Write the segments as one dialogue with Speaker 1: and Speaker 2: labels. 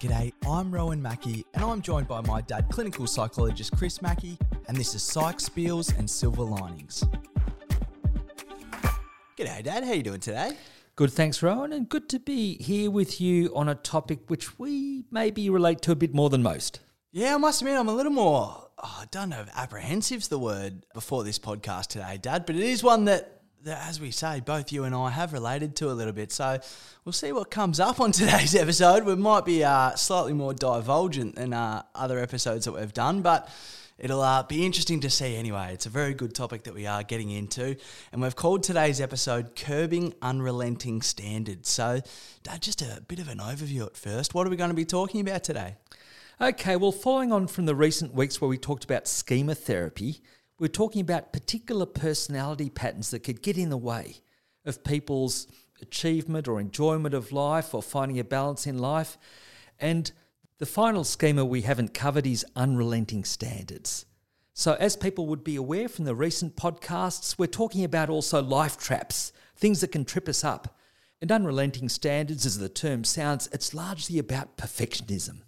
Speaker 1: G'day, I'm Rowan Mackey, and I'm joined by my dad, clinical psychologist Chris Mackey, and this is Psych Spiels and Silver Linings. G'day, Dad. How you doing today?
Speaker 2: Good, thanks, Rowan, and good to be here with you on a topic which we maybe relate to a bit more than most.
Speaker 1: Yeah, I must admit, I'm a little more, oh, I don't know if apprehensive's the word before this podcast today, Dad, but it is one that as we say, both you and I have related to a little bit. So we'll see what comes up on today's episode. We might be uh, slightly more divulgent than uh, other episodes that we've done, but it'll uh, be interesting to see anyway. It's a very good topic that we are getting into. And we've called today's episode Curbing Unrelenting Standards. So, Dad, just a bit of an overview at first. What are we going to be talking about today?
Speaker 2: Okay, well, following on from the recent weeks where we talked about schema therapy, we're talking about particular personality patterns that could get in the way of people's achievement or enjoyment of life or finding a balance in life. And the final schema we haven't covered is unrelenting standards. So, as people would be aware from the recent podcasts, we're talking about also life traps, things that can trip us up. And unrelenting standards, as the term sounds, it's largely about perfectionism.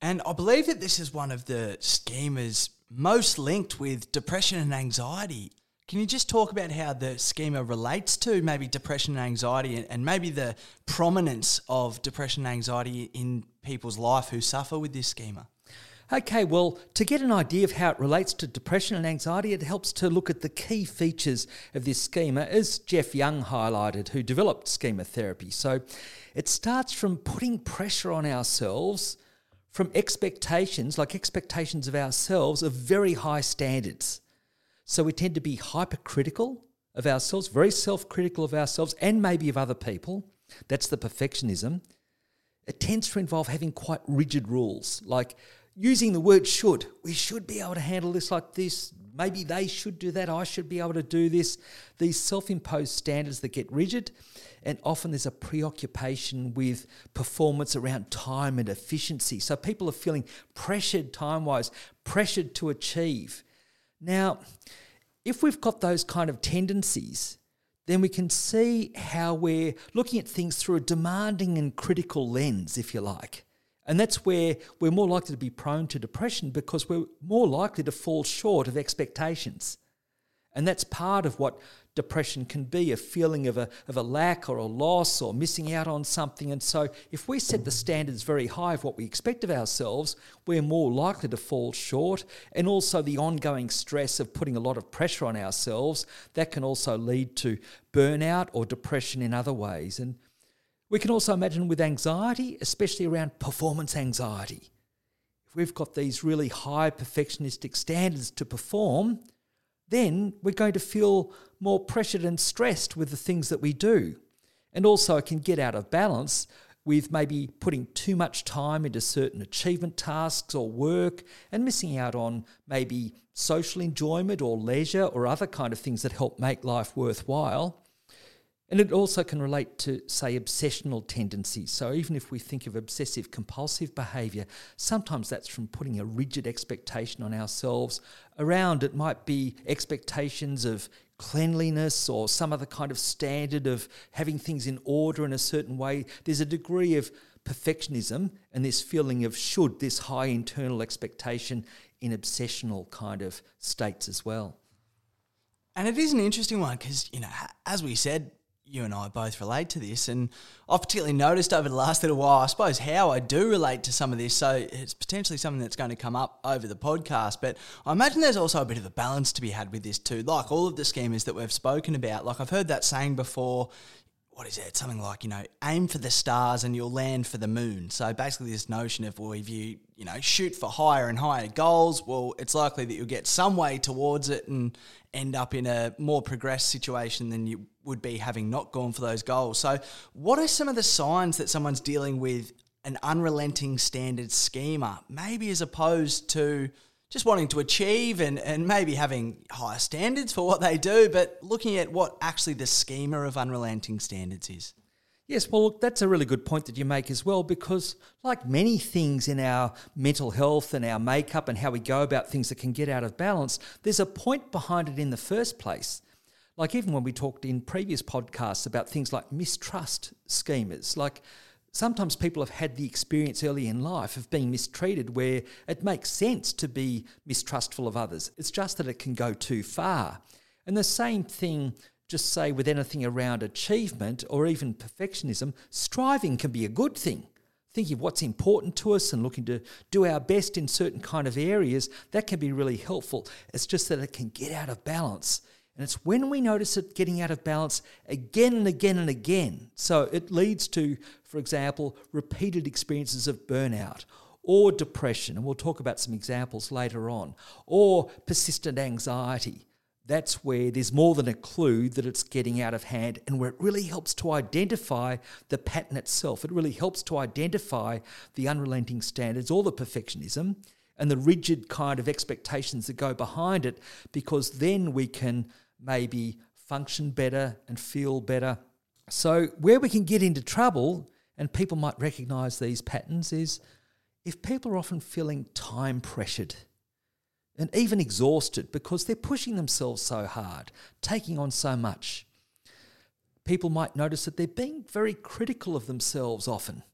Speaker 1: And I believe that this is one of the schemas most linked with depression and anxiety. Can you just talk about how the schema relates to maybe depression and anxiety and maybe the prominence of depression and anxiety in people's life who suffer with this schema?
Speaker 2: Okay, well, to get an idea of how it relates to depression and anxiety, it helps to look at the key features of this schema, as Jeff Young highlighted, who developed schema therapy. So it starts from putting pressure on ourselves from expectations, like expectations of ourselves, of very high standards. So we tend to be hypercritical of ourselves, very self critical of ourselves and maybe of other people. That's the perfectionism. It tends to involve having quite rigid rules, like using the word should. We should be able to handle this like this. Maybe they should do that. I should be able to do this. These self imposed standards that get rigid and often there's a preoccupation with performance around time and efficiency. So people are feeling pressured time wise, pressured to achieve. Now, if we've got those kind of tendencies, then we can see how we're looking at things through a demanding and critical lens, if you like. And that's where we're more likely to be prone to depression because we're more likely to fall short of expectations. And that's part of what depression can be a feeling of a, of a lack or a loss or missing out on something. And so, if we set the standards very high of what we expect of ourselves, we're more likely to fall short. And also, the ongoing stress of putting a lot of pressure on ourselves that can also lead to burnout or depression in other ways. And we can also imagine with anxiety, especially around performance anxiety. If we've got these really high perfectionistic standards to perform, then we're going to feel more pressured and stressed with the things that we do. And also, it can get out of balance with maybe putting too much time into certain achievement tasks or work and missing out on maybe social enjoyment or leisure or other kind of things that help make life worthwhile. And it also can relate to, say, obsessional tendencies. So, even if we think of obsessive compulsive behavior, sometimes that's from putting a rigid expectation on ourselves around it might be expectations of cleanliness or some other kind of standard of having things in order in a certain way. There's a degree of perfectionism and this feeling of should, this high internal expectation in obsessional kind of states as well.
Speaker 1: And it is an interesting one because, you know, as we said, you and I both relate to this, and I've particularly noticed over the last little while, I suppose, how I do relate to some of this. So it's potentially something that's going to come up over the podcast. But I imagine there's also a bit of a balance to be had with this too. Like all of the schemas that we've spoken about, like I've heard that saying before. What is it? Something like you know, aim for the stars and you'll land for the moon. So basically, this notion of well, if you you know shoot for higher and higher goals, well, it's likely that you'll get some way towards it and end up in a more progressed situation than you would be having not gone for those goals. So, what are some of the signs that someone's dealing with an unrelenting standard schema, maybe as opposed to just wanting to achieve and, and maybe having higher standards for what they do, but looking at what actually the schema of unrelenting standards is?
Speaker 2: Yes, well, look, that's a really good point that you make as well, because like many things in our mental health and our makeup and how we go about things that can get out of balance, there's a point behind it in the first place. Like even when we talked in previous podcasts about things like mistrust schemas, like sometimes people have had the experience early in life of being mistreated where it makes sense to be mistrustful of others. It's just that it can go too far. And the same thing, just say, with anything around achievement or even perfectionism, striving can be a good thing. Thinking of what's important to us and looking to do our best in certain kind of areas, that can be really helpful. It's just that it can get out of balance and it's when we notice it getting out of balance again and again and again. So it leads to, for example, repeated experiences of burnout or depression. And we'll talk about some examples later on, or persistent anxiety. That's where there's more than a clue that it's getting out of hand, and where it really helps to identify the pattern itself. It really helps to identify the unrelenting standards or the perfectionism and the rigid kind of expectations that go behind it, because then we can maybe function better and feel better. So, where we can get into trouble, and people might recognize these patterns, is if people are often feeling time pressured and even exhausted because they're pushing themselves so hard, taking on so much. People might notice that they're being very critical of themselves often.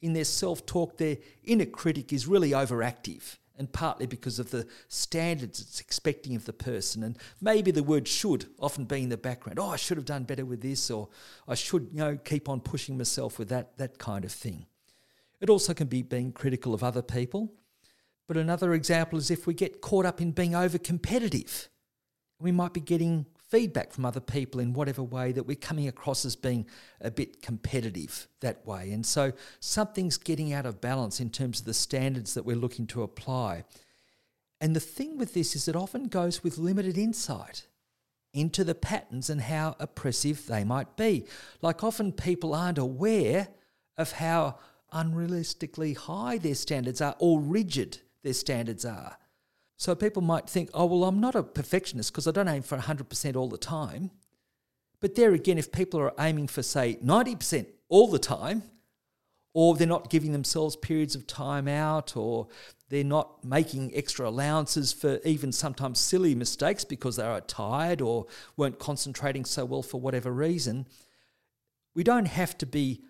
Speaker 2: In their self talk, their inner critic is really overactive and partly because of the standards it's expecting of the person. And maybe the word should often be in the background. Oh, I should have done better with this, or I should, you know, keep on pushing myself with that, that kind of thing. It also can be being critical of other people. But another example is if we get caught up in being over competitive, we might be getting feedback from other people in whatever way that we're coming across as being a bit competitive that way. And so something's getting out of balance in terms of the standards that we're looking to apply. And the thing with this is it often goes with limited insight into the patterns and how oppressive they might be. Like often people aren't aware of how unrealistically high their standards are or rigid their standards are. So people might think, oh, well, I'm not a perfectionist because I don't aim for 100% all the time. But there again, if people are aiming for, say, 90% all the time, or they're not giving themselves periods of time out, or they're not making extra allowances for even sometimes silly mistakes because they are tired or weren't concentrating so well for whatever reason, we don't have to be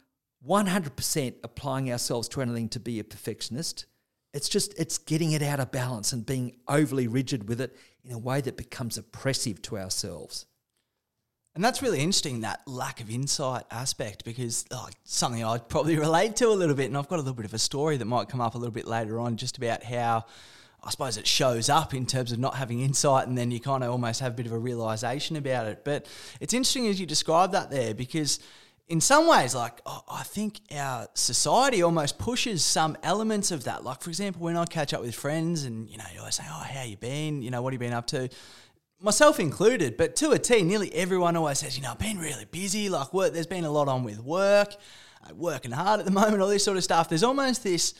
Speaker 2: 100% applying ourselves to anything to be a perfectionist. It's just it's getting it out of balance and being overly rigid with it in a way that becomes oppressive to ourselves.
Speaker 1: And that's really interesting, that lack of insight aspect, because oh, something I'd probably relate to a little bit. And I've got a little bit of a story that might come up a little bit later on just about how I suppose it shows up in terms of not having insight and then you kind of almost have a bit of a realization about it. But it's interesting as you describe that there because in some ways, like I think our society almost pushes some elements of that. Like for example, when I catch up with friends, and you know, you always say, "Oh, how you been? You know, what have you been up to?" Myself included, but to a T, nearly everyone always says, "You know, I've been really busy. Like work, there's been a lot on with work, uh, working hard at the moment, all this sort of stuff." There's almost this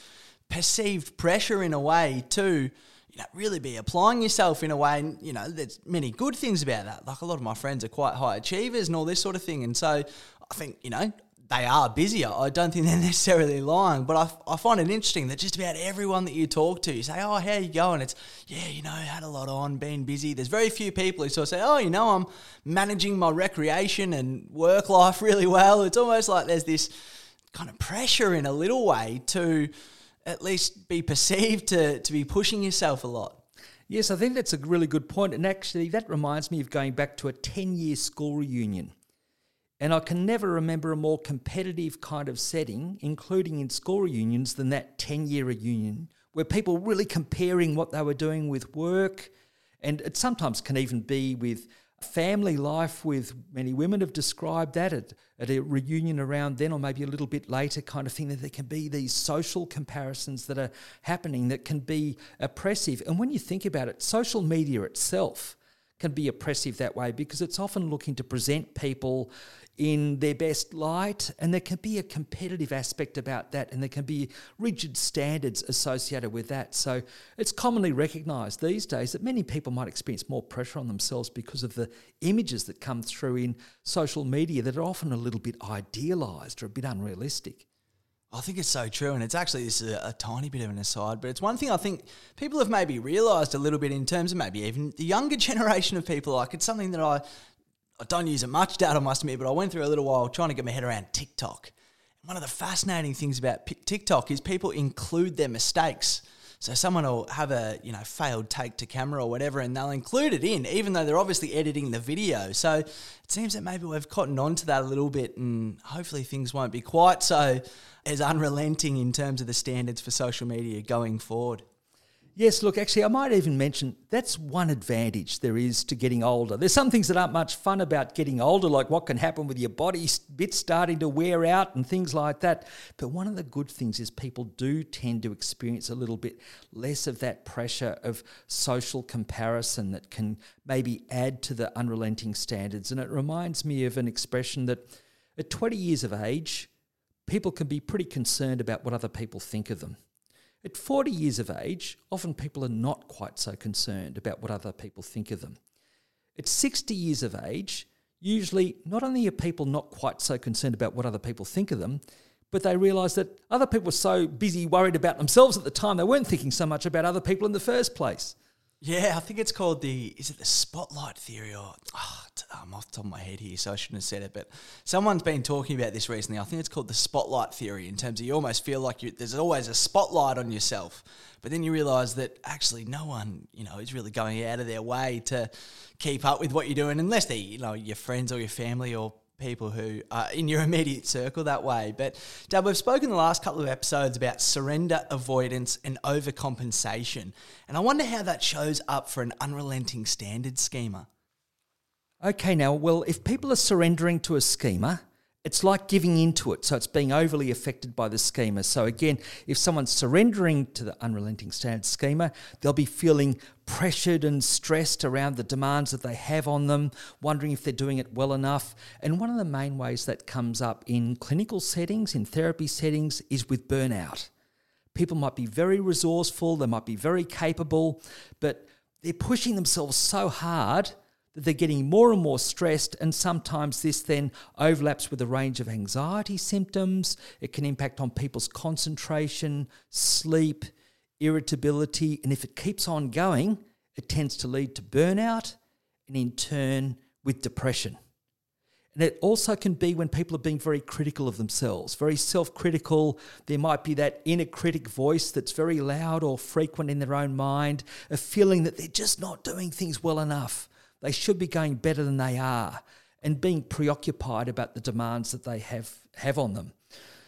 Speaker 1: perceived pressure in a way to you know, really be applying yourself in a way. And, you know, there's many good things about that. Like a lot of my friends are quite high achievers and all this sort of thing. And so I think, you know, they are busier. I don't think they're necessarily lying, but I, I find it interesting that just about everyone that you talk to, you say, Oh, how you going? It's, yeah, you know, had a lot on, been busy. There's very few people who sort of say, Oh, you know, I'm managing my recreation and work life really well. It's almost like there's this kind of pressure in a little way to at least be perceived to, to be pushing yourself a lot.
Speaker 2: Yes, I think that's a really good point. And actually, that reminds me of going back to a 10 year school reunion. And I can never remember a more competitive kind of setting, including in school reunions, than that 10 year reunion, where people really comparing what they were doing with work. And it sometimes can even be with family life, with many women have described that at, at a reunion around then, or maybe a little bit later, kind of thing, that there can be these social comparisons that are happening that can be oppressive. And when you think about it, social media itself can be oppressive that way because it's often looking to present people in their best light, and there can be a competitive aspect about that, and there can be rigid standards associated with that. So it's commonly recognised these days that many people might experience more pressure on themselves because of the images that come through in social media that are often a little bit idealised or a bit unrealistic.
Speaker 1: I think it's so true, and it's actually this is a, a, tiny bit of an aside, but it's one thing I think people have maybe realised a little bit in terms of maybe even the younger generation of people. Like it's something that I I don't use it much, Dad, I must admit, but I went through a little while trying to get my head around TikTok. And One of the fascinating things about TikTok is people include their mistakes. So someone will have a you know failed take to camera or whatever, and they'll include it in, even though they're obviously editing the video. So it seems that maybe we've cottoned on to that a little bit, and hopefully things won't be quite so as unrelenting in terms of the standards for social media going forward.
Speaker 2: Yes, look, actually, I might even mention that's one advantage there is to getting older. There's some things that aren't much fun about getting older, like what can happen with your body bits starting to wear out and things like that. But one of the good things is people do tend to experience a little bit less of that pressure of social comparison that can maybe add to the unrelenting standards. And it reminds me of an expression that at 20 years of age, people can be pretty concerned about what other people think of them. At 40 years of age, often people are not quite so concerned about what other people think of them. At 60 years of age, usually not only are people not quite so concerned about what other people think of them, but they realise that other people were so busy worried about themselves at the time, they weren't thinking so much about other people in the first place.
Speaker 1: Yeah, I think it's called the is it the spotlight theory or oh, I'm um, off the top of my head here, so I shouldn't have said it. But someone's been talking about this recently. I think it's called the spotlight theory. In terms of you almost feel like you, there's always a spotlight on yourself, but then you realise that actually no one you know is really going out of their way to keep up with what you're doing, unless they you know your friends or your family or people who are in your immediate circle that way. But Dad, we've spoken the last couple of episodes about surrender avoidance and overcompensation. And I wonder how that shows up for an unrelenting standard schema.
Speaker 2: Okay, now, well, if people are surrendering to a schema, it's like giving into it. So it's being overly affected by the schema. So again, if someone's surrendering to the unrelenting standard schema, they'll be feeling pressured and stressed around the demands that they have on them, wondering if they're doing it well enough. And one of the main ways that comes up in clinical settings, in therapy settings, is with burnout. People might be very resourceful, they might be very capable, but they're pushing themselves so hard that they're getting more and more stressed, and sometimes this then overlaps with a range of anxiety symptoms. It can impact on people's concentration, sleep, irritability, and if it keeps on going, it tends to lead to burnout and in turn with depression. And it also can be when people are being very critical of themselves, very self critical. There might be that inner critic voice that's very loud or frequent in their own mind, a feeling that they're just not doing things well enough. They should be going better than they are and being preoccupied about the demands that they have, have on them.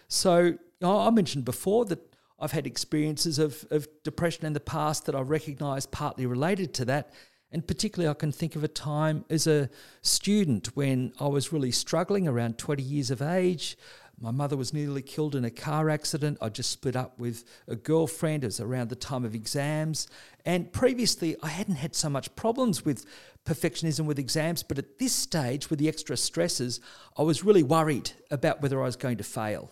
Speaker 2: So I mentioned before that I've had experiences of, of depression in the past that I recognise partly related to that. And particularly, I can think of a time as a student when I was really struggling around 20 years of age. My mother was nearly killed in a car accident. I just split up with a girlfriend. It was around the time of exams. And previously, I hadn't had so much problems with perfectionism with exams, but at this stage, with the extra stresses, I was really worried about whether I was going to fail.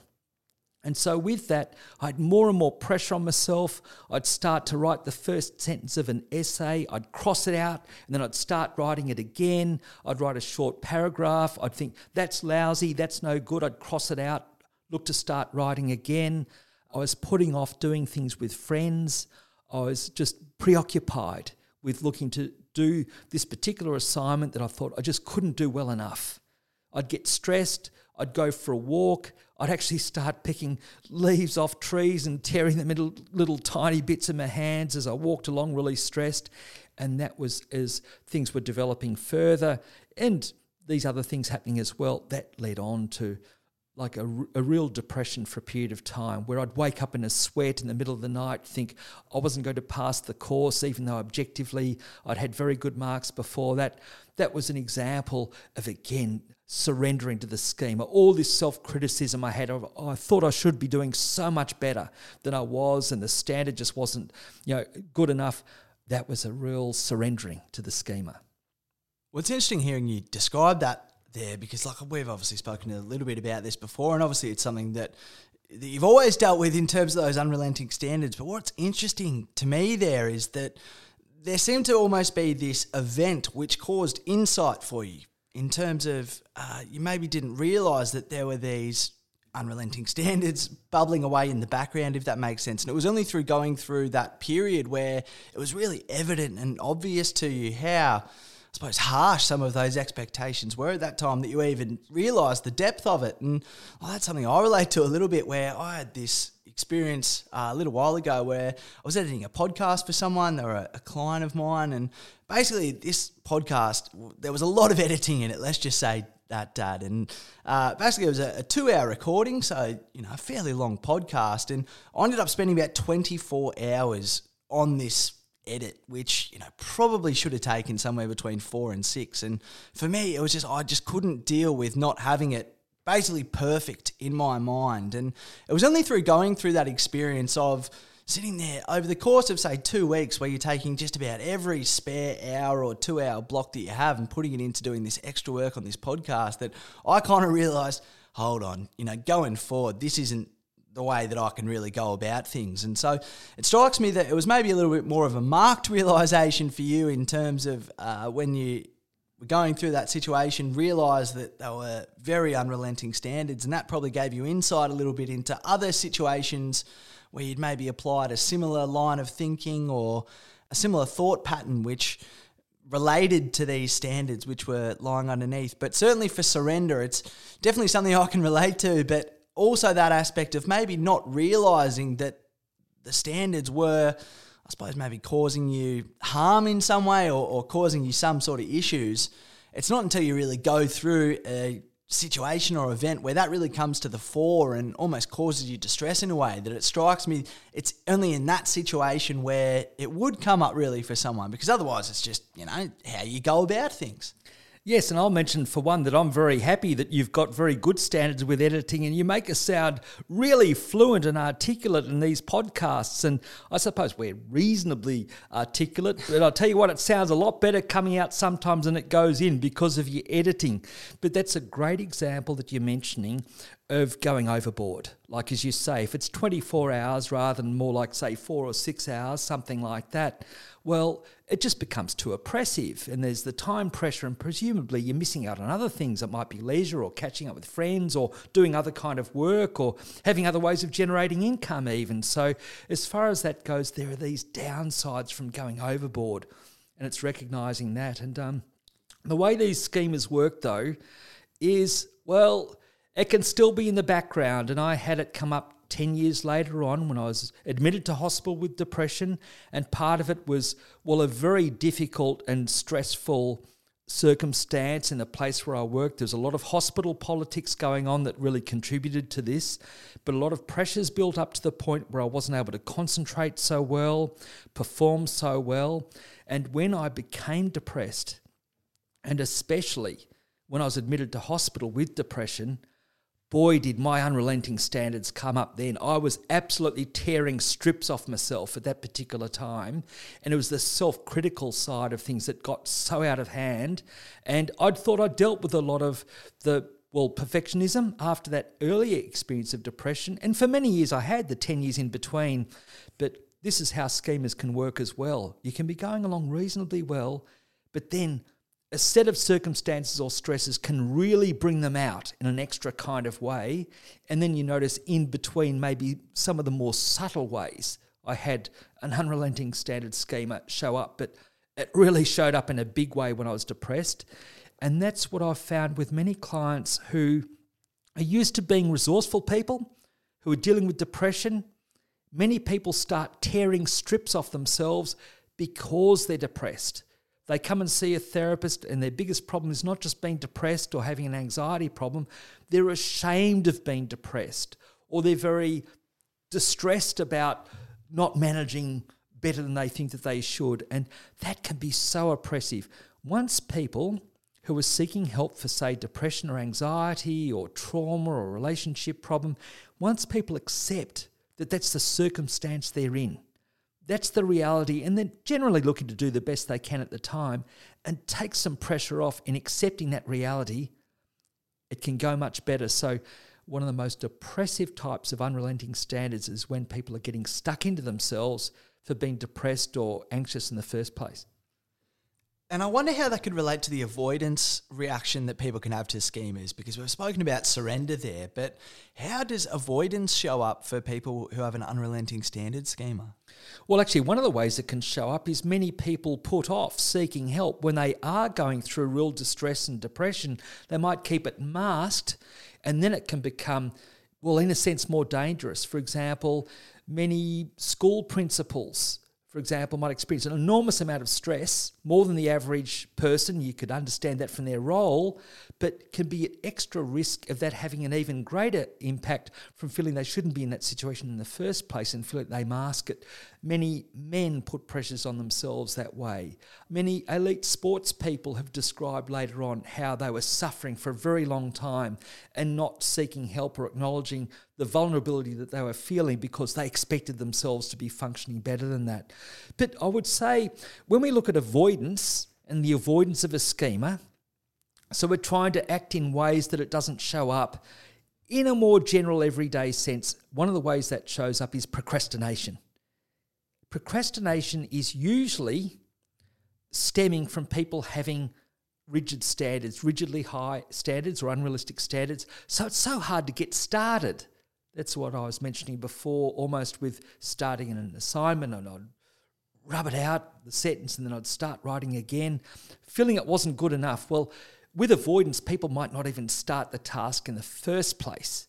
Speaker 2: And so, with that, I had more and more pressure on myself. I'd start to write the first sentence of an essay, I'd cross it out, and then I'd start writing it again. I'd write a short paragraph. I'd think, that's lousy, that's no good. I'd cross it out, look to start writing again. I was putting off doing things with friends. I was just preoccupied with looking to do this particular assignment that I thought I just couldn't do well enough. I'd get stressed. I'd go for a walk. I'd actually start picking leaves off trees and tearing them into little tiny bits in my hands as I walked along, really stressed. And that was as things were developing further and these other things happening as well, that led on to like a, a real depression for a period of time where I'd wake up in a sweat in the middle of the night, think I wasn't going to pass the course, even though objectively I'd had very good marks before that. That was an example of, again, surrendering to the schema. All this self criticism I had of, oh, I thought I should be doing so much better than I was, and the standard just wasn't you know, good enough. That was a real surrendering to the schema.
Speaker 1: Well, it's interesting hearing you describe that there because like we've obviously spoken a little bit about this before and obviously it's something that, that you've always dealt with in terms of those unrelenting standards but what's interesting to me there is that there seemed to almost be this event which caused insight for you in terms of uh, you maybe didn't realize that there were these unrelenting standards bubbling away in the background, if that makes sense. And it was only through going through that period where it was really evident and obvious to you how I suppose, harsh some of those expectations were at that time that you even realised the depth of it. And well, that's something I relate to a little bit where I had this experience uh, a little while ago where I was editing a podcast for someone, they were a, a client of mine, and basically this podcast, there was a lot of editing in it, let's just say that, Dad. And uh, basically, it was a, a two hour recording, so, you know, a fairly long podcast. And I ended up spending about 24 hours on this edit, which, you know, probably should have taken somewhere between four and six. And for me, it was just, I just couldn't deal with not having it basically perfect in my mind. And it was only through going through that experience of, sitting there over the course of say two weeks where you're taking just about every spare hour or two hour block that you have and putting it into doing this extra work on this podcast that I kind of realized, hold on, you know, going forward, this isn't the way that I can really go about things. And so it strikes me that it was maybe a little bit more of a marked realization for you in terms of uh, when you were going through that situation, realised that they were very unrelenting standards, and that probably gave you insight a little bit into other situations where you'd maybe applied a similar line of thinking or a similar thought pattern which related to these standards which were lying underneath. But certainly for surrender, it's definitely something I can relate to, but also that aspect of maybe not realizing that the standards were, I suppose, maybe causing you harm in some way or, or causing you some sort of issues. It's not until you really go through a situation or event where that really comes to the fore and almost causes you distress in a way that it strikes me it's only in that situation where it would come up really for someone because otherwise it's just you know how you go about things
Speaker 2: Yes, and I'll mention for one that I'm very happy that you've got very good standards with editing and you make us sound really fluent and articulate in these podcasts. And I suppose we're reasonably articulate, but I'll tell you what, it sounds a lot better coming out sometimes than it goes in because of your editing. But that's a great example that you're mentioning of going overboard. Like as you say, if it's 24 hours rather than more like, say, four or six hours, something like that, well, it just becomes too oppressive. And there's the time pressure, and presumably you're missing out on other things that might be leisure or catching up with friends or doing other kind of work or having other ways of generating income, even. So, as far as that goes, there are these downsides from going overboard, and it's recognizing that. And um, the way these schemas work, though, is well, it can still be in the background. And I had it come up 10 years later on when I was admitted to hospital with depression. And part of it was, well, a very difficult and stressful circumstance in the place where I worked. There's a lot of hospital politics going on that really contributed to this, but a lot of pressures built up to the point where I wasn't able to concentrate so well, perform so well. And when I became depressed, and especially when I was admitted to hospital with depression, boy, did my unrelenting standards come up then. I was absolutely tearing strips off myself at that particular time. And it was the self critical side of things that got so out of hand. And I'd thought I'd dealt with a lot of the well, perfectionism after that earlier experience of depression. And for many years, I had the 10 years in between. But this is how schemas can work as well. You can be going along reasonably well, but then a set of circumstances or stresses can really bring them out in an extra kind of way. And then you notice in between, maybe some of the more subtle ways, I had an unrelenting standard schema show up, but it really showed up in a big way when I was depressed. And that's what I've found with many clients who are used to being resourceful people, who are dealing with depression. Many people start tearing strips off themselves because they're depressed they come and see a therapist, and their biggest problem is not just being depressed or having an anxiety problem, they're ashamed of being depressed, or they're very distressed about not managing better than they think that they should. And that can be so oppressive. Once people who are seeking help for, say, depression or anxiety or trauma or relationship problem, once people accept that that's the circumstance they're in, that's the reality. And they're generally looking to do the best they can at the time and take some pressure off in accepting that reality. It can go much better. So, one of the most oppressive types of unrelenting standards is when people are getting stuck into themselves for being depressed or anxious in the first place.
Speaker 1: And I wonder how that could relate to the avoidance reaction that people can have to schemas because we've spoken about surrender there, but how does avoidance show up for people who have an unrelenting standard schema?
Speaker 2: Well, actually, one of the ways it can show up is many people put off seeking help when they are going through real distress and depression. They might keep it masked, and then it can become, well, in a sense, more dangerous. For example, many school principals for example, might experience an enormous amount of stress, more than the average person. You could understand that from their role, but can be at extra risk of that having an even greater impact from feeling they shouldn't be in that situation in the first place and feel that they mask it. Many men put pressures on themselves that way. Many elite sports people have described later on how they were suffering for a very long time and not seeking help or acknowledging the vulnerability that they were feeling because they expected themselves to be functioning better than that. But I would say when we look at avoidance and the avoidance of a schema, so we're trying to act in ways that it doesn't show up. In a more general, everyday sense, one of the ways that shows up is procrastination. Procrastination is usually stemming from people having rigid standards, rigidly high standards or unrealistic standards. So it's so hard to get started. That's what I was mentioning before, almost with starting an assignment and I'd rub it out, the sentence, and then I'd start writing again, feeling it wasn't good enough. Well, with avoidance, people might not even start the task in the first place.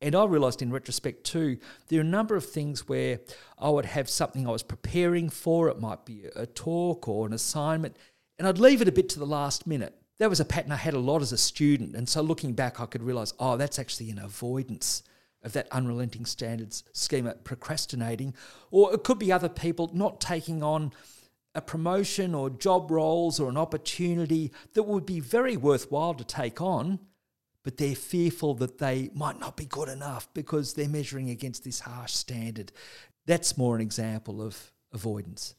Speaker 2: And I realised in retrospect too, there are a number of things where I would have something I was preparing for. It might be a talk or an assignment, and I'd leave it a bit to the last minute. That was a pattern I had a lot as a student. And so looking back, I could realise, oh, that's actually an avoidance of that unrelenting standards schema procrastinating, or it could be other people not taking on a promotion or job roles or an opportunity that would be very worthwhile to take on, but they're fearful that they might not be good enough because they're measuring against this harsh standard. That's more an example of avoidance.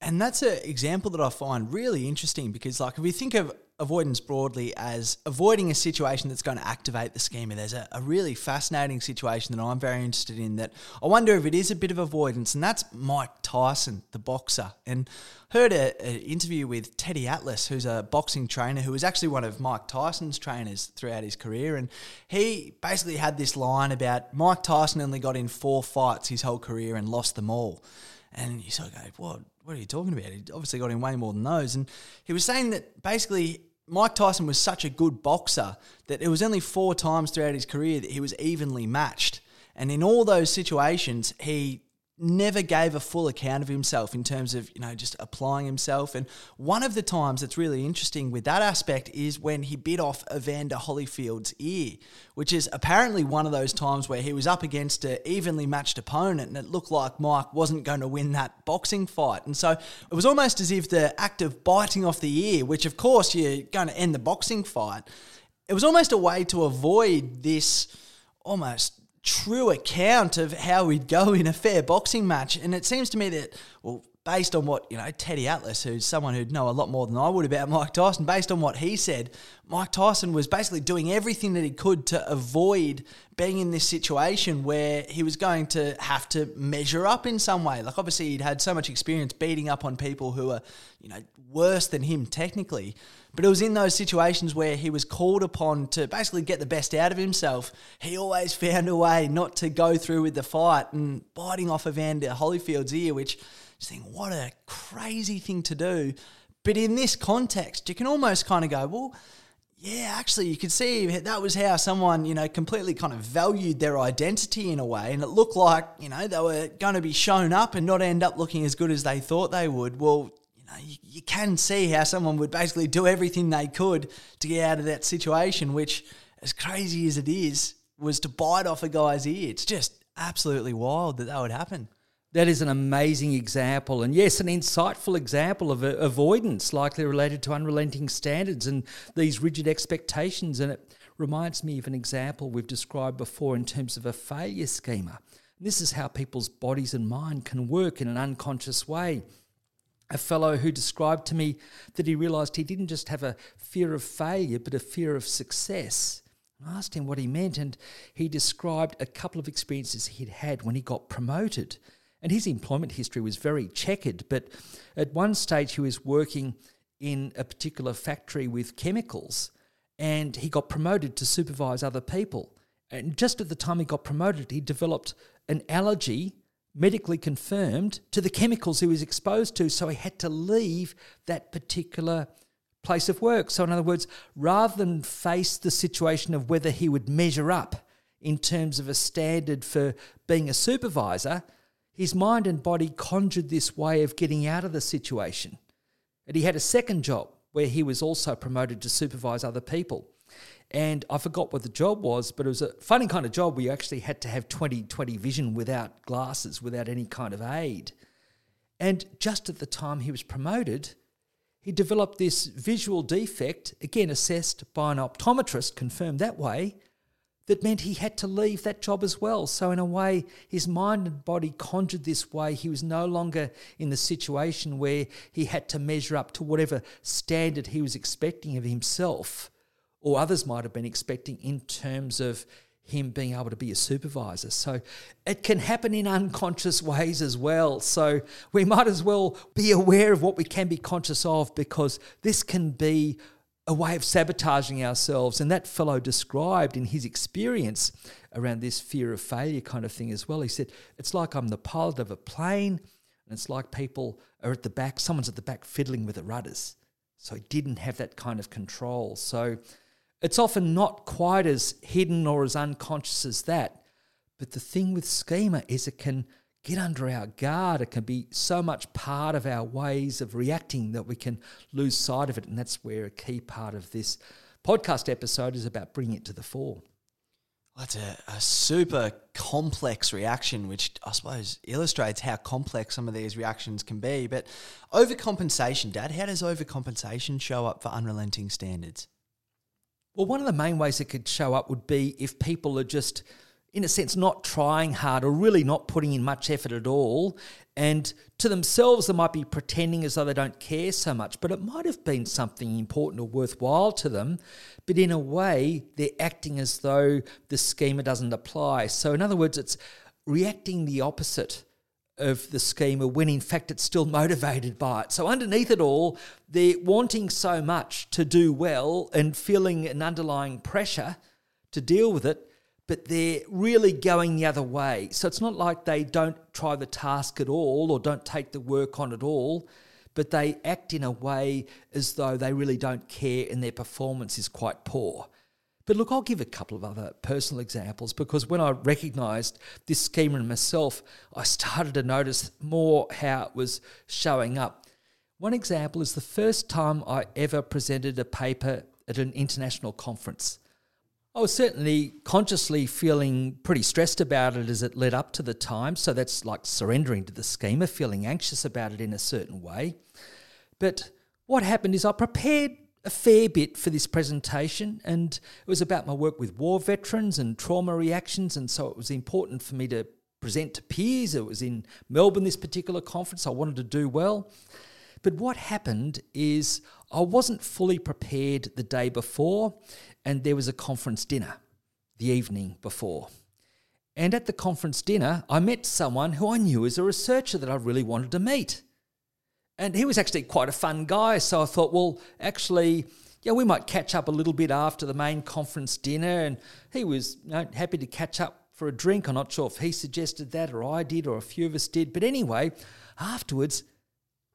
Speaker 1: And that's an example that I find really interesting because, like, if we think of avoidance broadly as avoiding a situation that's going to activate the schema. There's a, a, really fascinating situation that I'm very interested in that I wonder if it is a bit of avoidance, and that's Mike Tyson, the boxer. And heard an interview with Teddy Atlas, who's a boxing trainer who was actually one of Mike Tyson's trainers throughout his career. And he basically had this line about Mike Tyson only got in four fights his whole career and lost them all. And you sort of go, what? What are you talking about? He obviously got in way more than those. And he was saying that basically Mike Tyson was such a good boxer that it was only four times throughout his career that he was evenly matched. And in all those situations, he never gave a full account of himself in terms of you know just applying himself. And one of the times that's really interesting with that aspect is when he bit off Evander Holyfield's ear which is apparently one of those times where he was up against an evenly matched opponent and it looked like Mike wasn't going to win that boxing fight. And so it was almost as if the act of biting off the ear which of course you're going to end the boxing fight it was almost a way to avoid this almost true account of how we'd go in a fair boxing match. And it seems to me that, well, based on what, you know, Teddy Atlas, who's someone who'd know a lot more than I would about Mike Tyson, based on what he said, Mike Tyson was basically doing everything that he could to avoid being in this situation where he was going to have to measure up in some way. Like, obviously, he'd had so much experience beating up on people who are, you know, worse than him technically. But it was in those situations where he was called upon to basically get the best out of himself. He always found a way not to go through with the fight and biting off Evander Holyfield's ear, which just think, what a crazy thing to do. But in this context, you can almost kind of go, well, yeah, actually, you could see that was how someone, you know, completely kind of valued their identity in a way. And it looked like, you know, they were going to be shown up and not end up looking as good as they thought they would. Well, know, you, you can see how someone would basically do everything they could to get out of that situation, which, as crazy as it is, was to bite off a guy's ear. It's just absolutely wild that that would happen.
Speaker 2: That is an amazing example, and yes, an insightful example of avoidance, likely related to unrelenting standards and these rigid expectations. And it reminds me of an example we've described before in terms of a failure schema. This is how people's bodies and mind can work in an unconscious way a fellow who described to me that he realized he didn't just have a fear of failure, but a fear of success. I asked him what he meant, and he described a couple of experiences he'd had when he got promoted. And his employment history was very checkered, but at one stage he was working in a particular factory with chemicals and he got promoted to supervise other people. And just at the time he got promoted, he developed an allergy, medically confirmed, to the chemicals he was exposed to. So he had to leave that particular place of work. So, in other words, rather than face the situation of whether he would measure up in terms of a standard for being a supervisor, his mind and body conjured this way of getting out of the situation. And he had a second job where he was also promoted to supervise other people. And I forgot what the job was, but it was a funny kind of job where you actually had to have 20 20 vision without glasses, without any kind of aid. And just at the time he was promoted, he developed this visual defect, again assessed by an optometrist, confirmed that way, that meant he had to leave that job as well. So, in a way, his mind and body conjured this way. He was no longer in the situation where he had to measure up to whatever standard he was expecting of himself or others might have been expecting in terms of him being able to be a supervisor. So it can happen in unconscious ways as well. So we might as well be aware of what we can be conscious of because this can be a way of sabotaging ourselves. And that fellow described in his experience around this fear of failure kind of thing as well. He said, It's like I'm the pilot of a plane, and it's like people are at the back, someone's at the back fiddling with the rudders. So he didn't have that kind of control. So it's often not quite as hidden or as unconscious as that. But the thing with schema is it can get under our guard. It can be so much part of our ways of reacting that we can lose sight of it. And that's where a key part of this podcast episode is about bringing it to the fore.
Speaker 1: That's a, a super complex reaction, which I suppose illustrates how complex some of these reactions can be. But overcompensation, Dad, how does overcompensation show up for unrelenting standards?
Speaker 2: Well, one of the main ways it could show up would be if people are just, in a sense, not trying hard or really not putting in much effort at all. And to themselves, they might be pretending as though they don't care so much, but it might have been something important or worthwhile to them. But in a way, they're acting as though the schema doesn't apply. So, in other words, it's reacting the opposite of the schema when in fact it's still motivated by it. So, underneath it all, they're wanting so much to do well and feeling an underlying pressure to deal with it, but they're really going the other way. So, it's not like they don't try the task at all or don't take the work on at all, but they act in a way as though they really don't care and their performance is quite poor. But look, I'll give a couple of other personal examples because when I recognised this schema in myself, I started to notice more how it was showing up. One example is the first time I ever presented a paper at an international conference. I was certainly consciously feeling pretty stressed about it as it led up to the time, so that's like surrendering to the schema, feeling anxious about it in a certain way. But what happened is I prepared a fair bit for this presentation, and it was about my work with war veterans and trauma reactions, and so it was important for me to present to peers. It was in Melbourne, this particular conference. I wanted to do well. But what happened is I wasn't fully prepared the day before, and there was a conference dinner the evening before. And at the conference dinner, I met someone who I knew as a researcher that I really wanted to meet. And he was actually quite a fun guy. So I thought, well, actually, yeah, we might catch up a little bit after the main conference dinner. And he was you know, happy to catch up for a drink. I'm not sure if he suggested that or I did or a few of us did. But anyway, afterwards,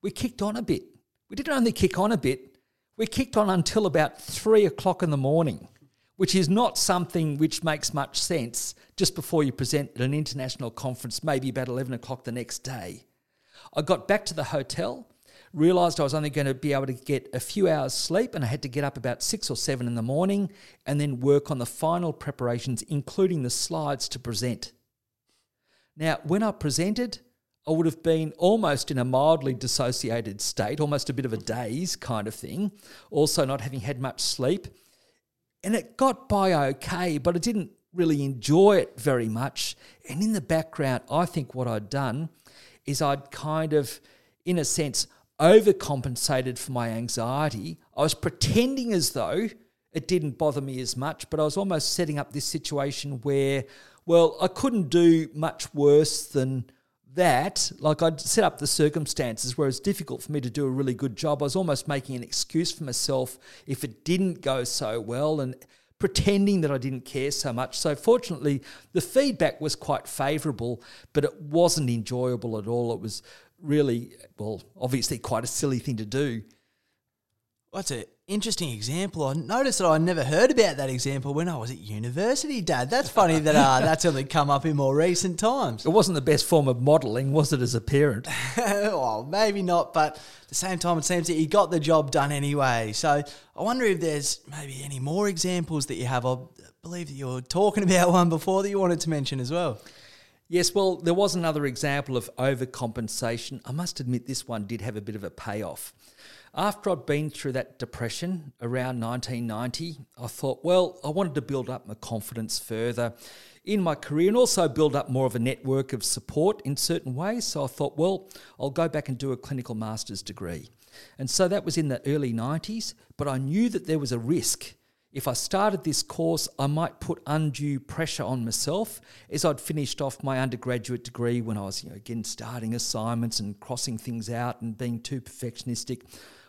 Speaker 2: we kicked on a bit. We didn't only kick on a bit, we kicked on until about three o'clock in the morning, which is not something which makes much sense just before you present at an international conference, maybe about 11 o'clock the next day. I got back to the hotel realized I was only going to be able to get a few hours sleep and I had to get up about six or seven in the morning and then work on the final preparations, including the slides to present. Now, when I presented, I would have been almost in a mildly dissociated state, almost a bit of a daze kind of thing, also not having had much sleep. And it got by okay, but I didn't really enjoy it very much. And in the background, I think what I'd done is I'd kind of, in a sense, overcompensated for my anxiety. I was pretending as though it didn't bother me as much, but I was almost setting up this situation where, well, I couldn't do much worse than that, like I'd set up the circumstances where it's difficult for me to do a really good job. I was almost making an excuse for myself if it didn't go so well and pretending that I didn't care so much. So, fortunately, the feedback was quite favourable, but it wasn't enjoyable at all. It was really, well, obviously quite a silly thing to do.
Speaker 1: What's an interesting example. I noticed that I never heard about that example when I was at university, Dad. That's funny that uh, that's only come up in more recent times.
Speaker 2: It wasn't the best form of modelling, was it, as a parent?
Speaker 1: well, maybe not, but at the same time, it seems that you got the job done anyway. So I wonder if there's maybe any more examples that you have. I believe that you were talking about one before that you wanted to mention as well.
Speaker 2: Yes, well, there was another example of overcompensation. I must admit, this one did have a bit of a payoff. After I'd been through that depression around 1990, I thought, well, I wanted to build up my confidence further in my career and also build up more of a network of support in certain ways. So I thought, well, I'll go back and do a clinical master's degree. And so that was in the early 90s, but I knew that there was a risk. If I started this course, I might put undue pressure on myself as I'd finished off my undergraduate degree when I was, you know, again starting assignments and crossing things out and being too perfectionistic.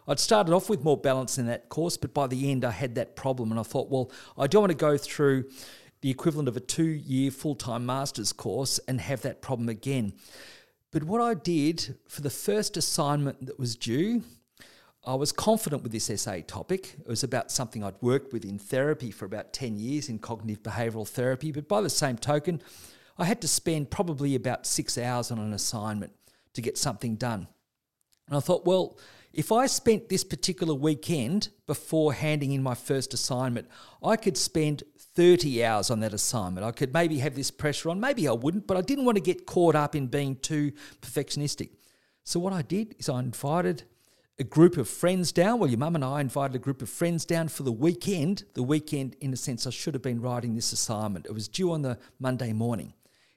Speaker 2: I'd started off with more balance in that course, but by the end I had that problem and I thought, well, I don't want to go through the equivalent of a two year full time master's course and have that problem again. But what I did for the first assignment that was due, I was confident with this essay topic. It was about something I'd worked with in therapy for about 10 years in cognitive behavioural therapy. But by the same token, I had to spend probably about six hours on an assignment to get something done. And I thought, well, if I spent this particular weekend before handing in my first assignment, I could spend 30 hours on that assignment. I could maybe have this pressure on, maybe I wouldn't, but I didn't want to get caught up in being too perfectionistic. So, what I did is I invited a group of friends down. Well, your mum and I invited a group of friends down for the weekend. The weekend, in a sense, I should have been writing this assignment. It was due on the Monday morning.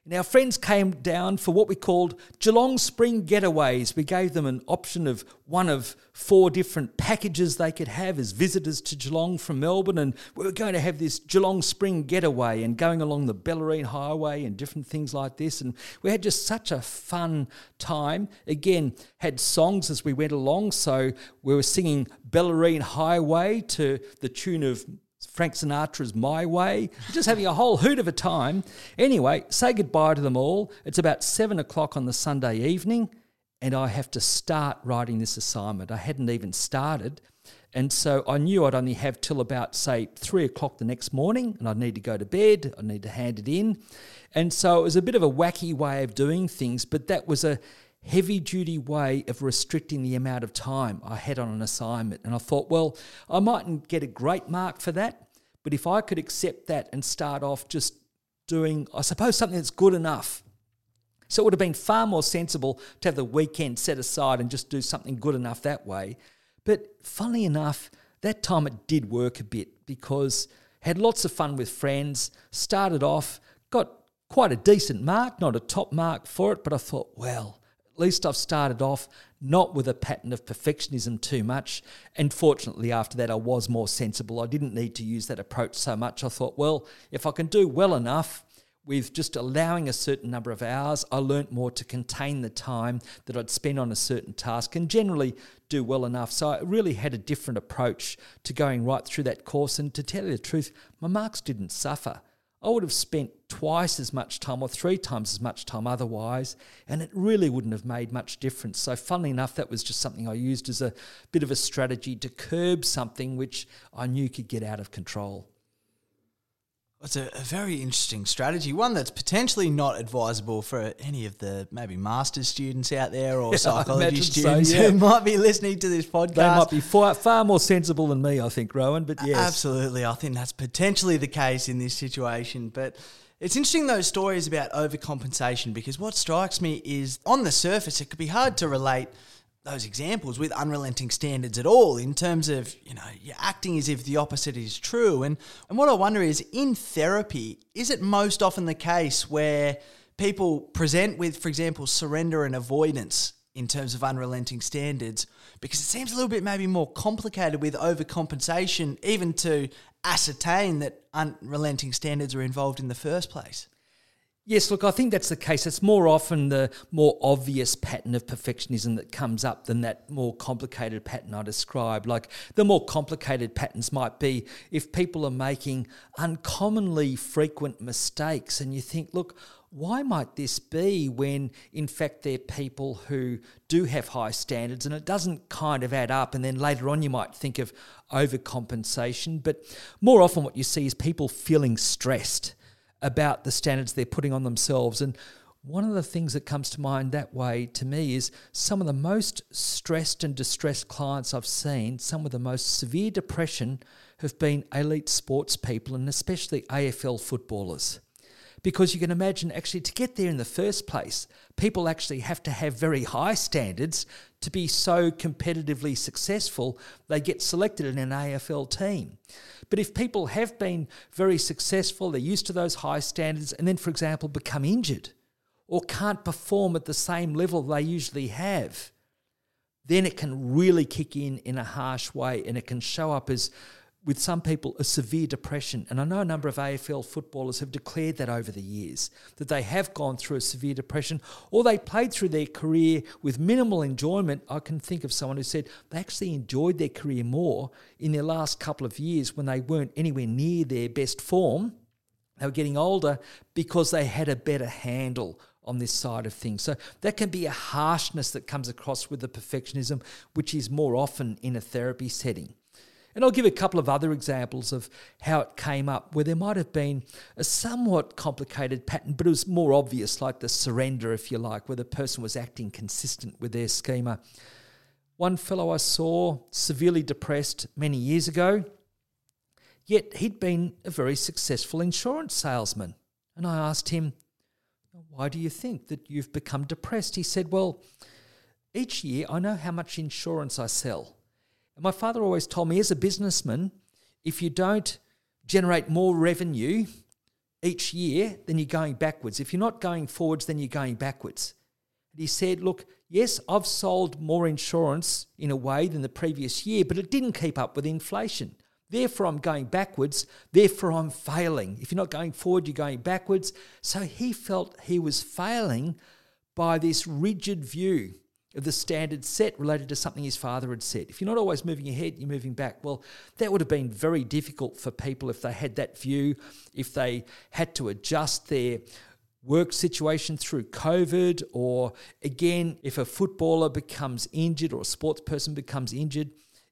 Speaker 2: And our friends came down for what we called Geelong Spring Getaways. We gave them an option of one of four different packages they could have as visitors to Geelong from Melbourne. And we were going to have this Geelong Spring Getaway and going along the Bellarine Highway and different things like this. And we had just such a fun time. Again, had songs as we went along. So we were singing Bellarine Highway to the tune of Frank Sinatra's My Way, just having a whole hoot of a time. Anyway, say goodbye to them all. It's about seven o'clock on the Sunday evening, and I have to start writing this assignment. I hadn't even started. And so I knew I'd only have till about, say, three o'clock the next morning, and I'd need to go to bed, I'd need to hand it in. And so it was a bit of a wacky way of doing things, but that was a heavy duty way of restricting the amount of time I had on an assignment. And I thought, well, I mightn't get a great mark for that, but if I could accept that and start off just doing, I suppose, something that's good enough. So it would have been far more sensible to have the weekend set aside and just do something good enough that way. But funnily enough, that time it did work a bit because had lots of fun with friends, started off, got quite a decent mark, not a top mark for it, but I thought, well, at least I've started off not with a pattern of perfectionism too much. And fortunately, after that, I was more sensible. I didn't need to use that approach so much. I thought, well, if I can do well enough with just allowing a certain number of hours, I learnt more to contain the time that I'd spend on a certain task and generally do well enough. So I really had a different approach to going right through that course. And to tell you the truth, my marks didn't suffer. I would have spent twice as much time or three times as much time otherwise, and it really wouldn't have made much difference. So, funnily enough, that was just something I used as a bit of a strategy to curb something which I knew could get out of control.
Speaker 1: It's a, a, very interesting strategy, one that's potentially not advisable for any of the maybe master's students out there or yeah, psychology students so, yeah. who might be listening to this podcast.
Speaker 2: They might be far, far more sensible than me, I think, Rowan. But yes,
Speaker 1: absolutely, I think that's potentially the case in this situation. But it's interesting those stories about overcompensation because what strikes me is on the surface it could be hard to relate those examples with unrelenting standards at all in terms of you know you're acting as if the opposite is true. And and what I wonder is in therapy is it most often the case where people present with for example surrender and avoidance in terms of unrelenting standards? Because it seems a little bit maybe more complicated with overcompensation even to ascertain that unrelenting standards are involved in the first place
Speaker 2: Yes, look, I think that's the case. It's more often the more obvious pattern of perfectionism that comes up than that more complicated pattern I described. Like the more complicated patterns might be if people are making uncommonly frequent mistakes, and you think, look, why might this be when in fact they're people who do have high standards and it doesn't kind of add up and then later on you might think of overcompensation but more often what you see is people feeling stressed about the standards they're putting on themselves. And one of the things that comes to mind that way to me is some of the most stressed and distressed clients I've seen, some of the most severe depression have been elite sports people and especially AFL footballers. Because you can imagine, actually, to get there in the first place, people actually have to have very high standards to be so competitively successful, they get selected in an AFL team. But if people have been very successful, they're used to those high standards, and then, for example, become injured or can't perform at the same level they usually have, then it can really kick in in a harsh way and it can show up as with some people, a severe depression. And I know a number of AFL footballers have declared that over the years, that they have gone through a severe depression or they played through their career with minimal enjoyment. I can think of someone who said they actually enjoyed their career more in their last couple of years when they weren't anywhere near their best form. They were getting older because they had a better handle on this side of things. So that can be a harshness that comes across with the perfectionism, which is more often in a therapy setting. And I'll give a couple of other examples of how it came up where there might have been a somewhat complicated pattern, but it was more obvious, like the surrender, if you like, where the person was acting consistent with their schema. One fellow I saw severely depressed many years ago, yet he'd been a very successful insurance salesman. And I asked him, Why do you think that you've become depressed? He said, Well, each year I know how much insurance I sell. And my father always told me as a businessman, if you don't generate more revenue each year, then you're going backwards. If you're not going forwards, then you're going backwards. And he said, Look, yes, I've sold more insurance in a way than the previous year, but it didn't keep up with inflation. Therefore, I'm going backwards. Therefore, I'm failing. If you're not going forward, you're going backwards. So he felt he was failing by this rigid view of the standard set related to something his father had said. If you're not always moving ahead, you're moving back. Well, that would have been very difficult for people if they had that view, if they had to adjust their work situation through COVID, or again, if a footballer becomes injured or a sports person becomes injured,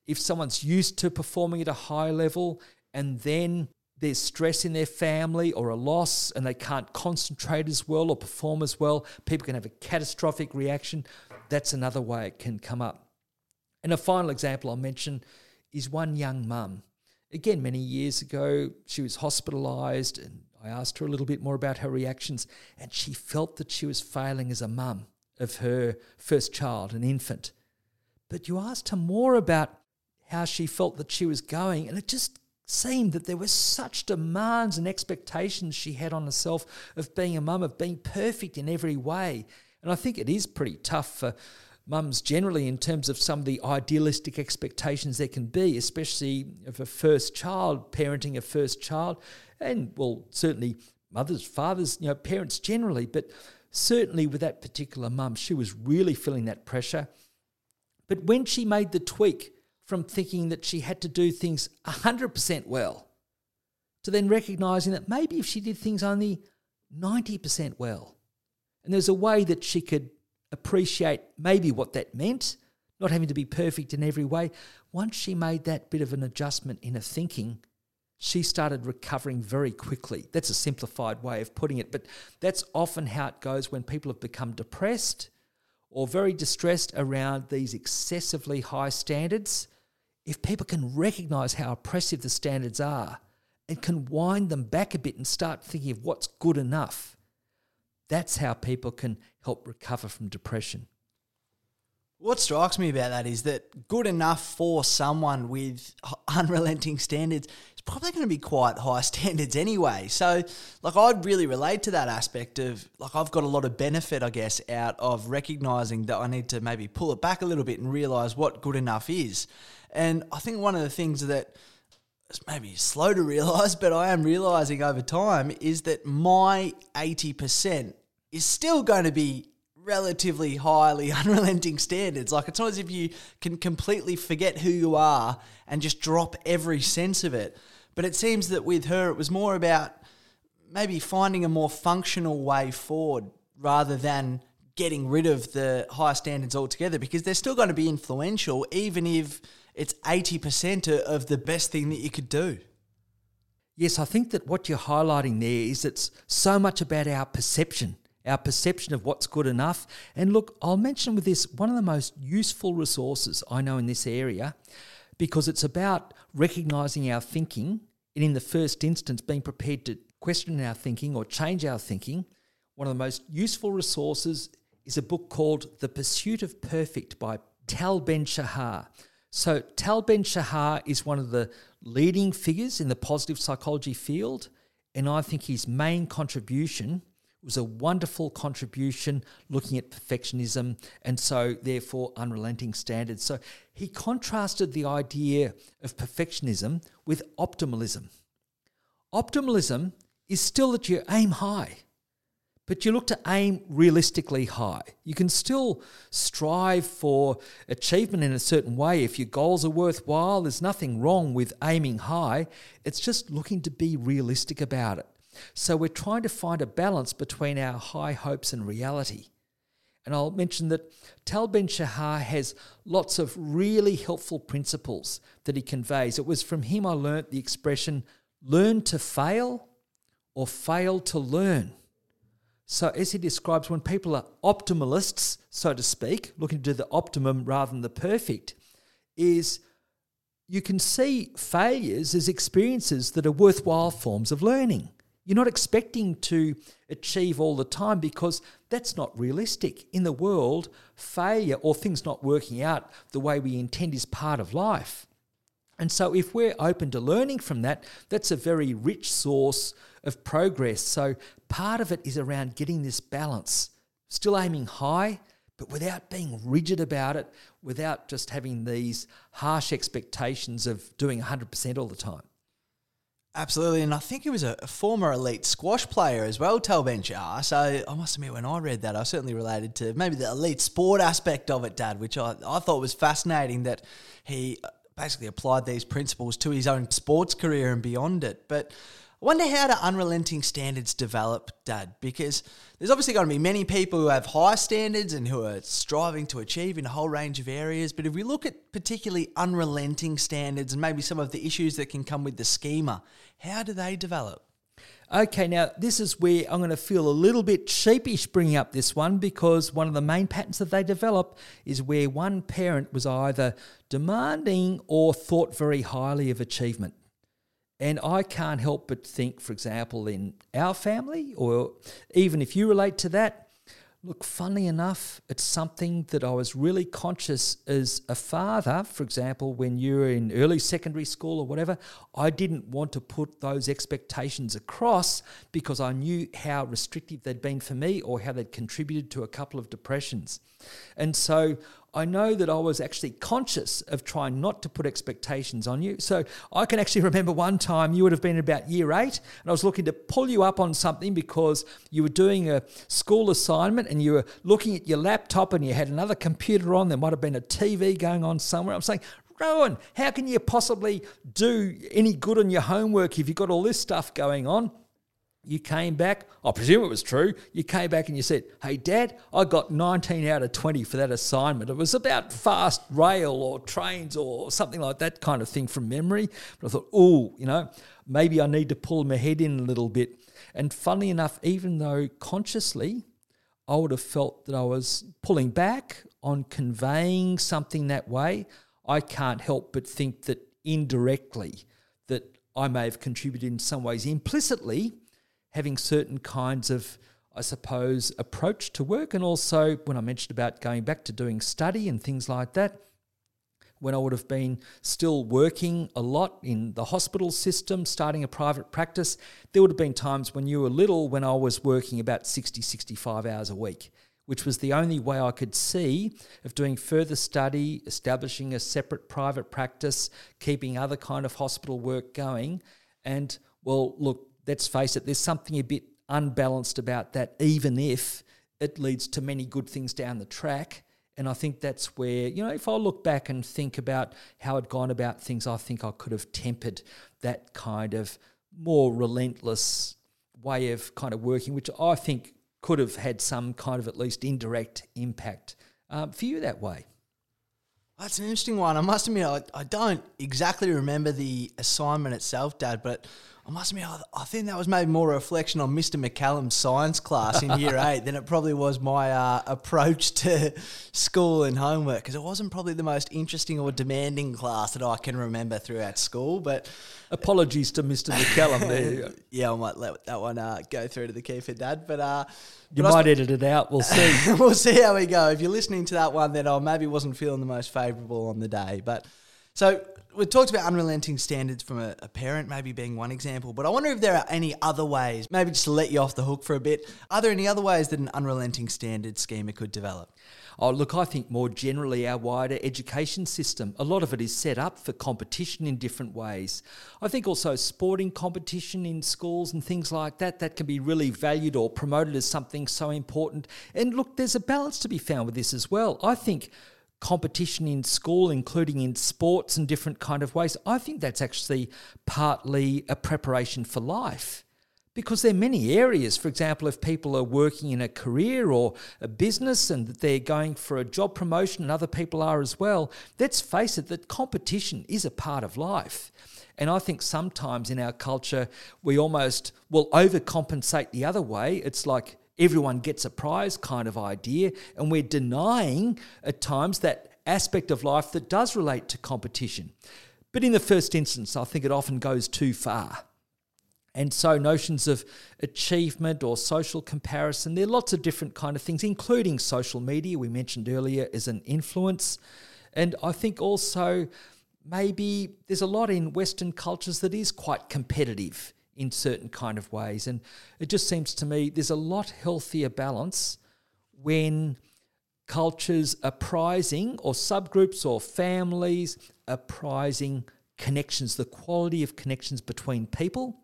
Speaker 2: if someone's used to performing at a high level and then there's stress in their family or a loss and they can't concentrate as well or perform as well, people can have a catastrophic reaction that's another way it can come up. And a final example I'll mention is one young mum. Again, many years ago, she was hospitalised, and I asked her a little bit more about her reactions, and she felt that she was failing as a mum of her first child, an infant. But you asked her more about how she felt that she was going, and it just seemed that there were such demands and expectations she had on herself of being a mum, of being perfect in every way. And I think it is pretty tough for mums generally in terms of some of the idealistic expectations there can be, especially of a first child, parenting a first child, and well, certainly mothers, fathers, you know, parents generally, but certainly with that particular mum, she was really feeling that pressure. But when she made the tweak from thinking that she had to do things 100% well to then recognizing that maybe if she did things only 90% well, and there's a way that she could appreciate maybe what that meant, not having to be perfect in every way. Once she made that bit of an adjustment in her thinking, she started recovering very quickly. That's a simplified way of putting it, but that's often how it goes when people have become depressed or very distressed around these excessively high standards. If people can recognize how oppressive the standards are and can wind them back a bit and start thinking of what's good enough, that's how people can help recover from depression.
Speaker 1: What strikes me about that is that good enough for someone with unrelenting standards is probably going to be quite high standards anyway. So, like, I'd really relate to that aspect of, like, I've got a lot of benefit, I guess, out of recognizing that I need to maybe pull it back a little bit and realize what good enough is. And I think one of the things that maybe slow to realize, but I am realizing over time is that my 80% is still going to be relatively highly unrelenting standards. Like it's not as if you can completely forget who you are and just drop every sense of it. But it seems that with her, it was more about maybe finding a more functional way forward rather than getting rid of the high standards altogether because they're still going to be influential, even if it's 80% of the best thing that you could do.
Speaker 2: Yes, I think that what you're highlighting there is it's so much about our perception, our perception of what's good enough. And look, I'll mention with this one of the most useful resources I know in this area because it's about recognizing our thinking and, in the first instance, being prepared to question our thinking or change our thinking. One of the most useful resources is a book called The Pursuit of Perfect by Tal Ben Shahar. So, Tal Ben Shahar is one of the leading figures in the positive psychology field, and I think his main contribution was a wonderful contribution looking at perfectionism and so, therefore, unrelenting standards. So, he contrasted the idea of perfectionism with optimalism. Optimalism is still that you aim high but you look to aim realistically high. You can still strive for achievement in a certain way. If your goals are worthwhile, there's nothing wrong with aiming high. It's just looking to be realistic about it. So we're trying to find a balance between our high hopes and reality. And I'll mention that Tal Ben Shahar has lots of really helpful principles that he conveys. It was from him I learnt the expression learn to fail or fail to learn. So, as he describes, when people are optimalists, so to speak, looking to do the optimum rather than the perfect, is you can see failures as experiences that are worthwhile forms of learning. You're not expecting to achieve all the time because that's not realistic. In the world, failure or things not working out the way we intend is part of life. And so, if we're open to learning from that, that's a very rich source of progress. So, part of it is around getting this balance, still aiming high, but without being rigid about it, without just having these harsh expectations of doing 100% all the time.
Speaker 1: Absolutely, and I think he was a, former elite squash player as well, Tal Ben Shahar. So I must admit, when I read that, I certainly related to maybe the elite sport aspect of it, Dad, which I, I thought was fascinating that he uh, basically applied these principles to his own sports career and beyond it. But I wonder how do unrelenting standards develop, Dad? Because there's obviously going to be many people who have high standards and who are striving to achieve in a whole range of areas. But if we look at particularly unrelenting standards and maybe some of the issues that can come with the schema, how do they develop?
Speaker 2: Okay, now this is where I'm going to feel a little bit sheepish bringing up this one because one of the main patterns that they develop is where one parent was either demanding or thought very highly of achievement. And I can't help but think, for example, in our family, or even if you relate to that, Look, funnily enough, it's something that I was really conscious as a father. For example, when you were in early secondary school or whatever, I didn't want to put those expectations across because I knew how restrictive they'd been for me or how they'd contributed to a couple of depressions. And so I know that I was actually conscious of trying not to put expectations on you. So I can actually remember one time you would have been about year eight, and I was looking to pull you up on something because you were doing a school assignment and you were looking at your laptop and you had another computer on. There might have been a TV going on somewhere. I'm saying, Rowan, how can you possibly do any good on your homework if you've got all this stuff going on? You came back, I presume it was true, you came back and you said, Hey, Dad, I got 19 out of 20 for that assignment. It was about fast rail or trains or something like that kind of thing from memory. But I thought, Oh, you know, maybe I need to pull my head in a little bit. And funnily enough, even though consciously I would have felt that I was pulling back on conveying something that way, I can't help but think that indirectly that I may have contributed in some ways implicitly having certain kinds of, I suppose, approach to work. And also, when I mentioned about going back to doing study and things like that, when I would have been still working a lot in the hospital system, starting a private practice, there would have been times when you were little when I was working about 60, 65 hours a week, which was the only way I could see of doing further study, establishing a separate private practice, keeping other kind of hospital work going. And well, look, let's face it, there's something a bit unbalanced about that, even if it leads to many good things down the track. And I think that's where, you know, if I look back and think about how I'd gone about things, I think I could have tempered that kind of more relentless way of kind of working, which I think could have had some kind of at least indirect impact um, for you that way.
Speaker 1: That's an interesting one. I must admit, I, I don't exactly remember the assignment itself, Dad, but I must admit, I, I think that was maybe more a reflection on Mr. McCallum's science class in year eight than it probably was my uh, approach to school and homework because it wasn't probably the most interesting or demanding class that I can remember throughout school. But
Speaker 2: apologies to Mr. McCallum there.
Speaker 1: yeah, I might let that one uh, go through to the key for Dad. But uh,
Speaker 2: you but might sp- edit it out. We'll see.
Speaker 1: we'll see how we go. If you're listening to that one, then I maybe wasn't feeling the most favourable on the day, but. So we talked about unrelenting standards from a, a, parent maybe being one example, but I wonder if there are any other ways, maybe just to let you off the hook for a bit, are there any other ways that an unrelenting standard schema could develop?
Speaker 2: Oh, look, I think more generally our wider education system, a lot of it is set up for competition in different ways. I think also sporting competition in schools and things like that, that can be really valued or promoted as something so important. And look, there's a balance to be found with this as well. I think competition in school, including in sports and different kind of ways, I think that's actually partly a preparation for life. Because there are many areas, for example, if people are working in a career or a business and they're going for a job promotion and other people are as well, let's face it, that competition is a part of life. And I think sometimes in our culture, we almost will overcompensate the other way. It's like everyone gets a prize kind of idea, and we're denying at times that aspect of life that does relate to competition. But in the first instance, I think it often goes too far. And so notions of achievement or social comparison, there are lots of different kind of things, including social media, we mentioned earlier, as an influence. And I think also maybe there's a lot in Western cultures that is quite competitive in certain kind of ways. And it just seems to me there's a lot healthier balance when cultures are prizing, or subgroups or families are prizing connections, the quality of connections between people,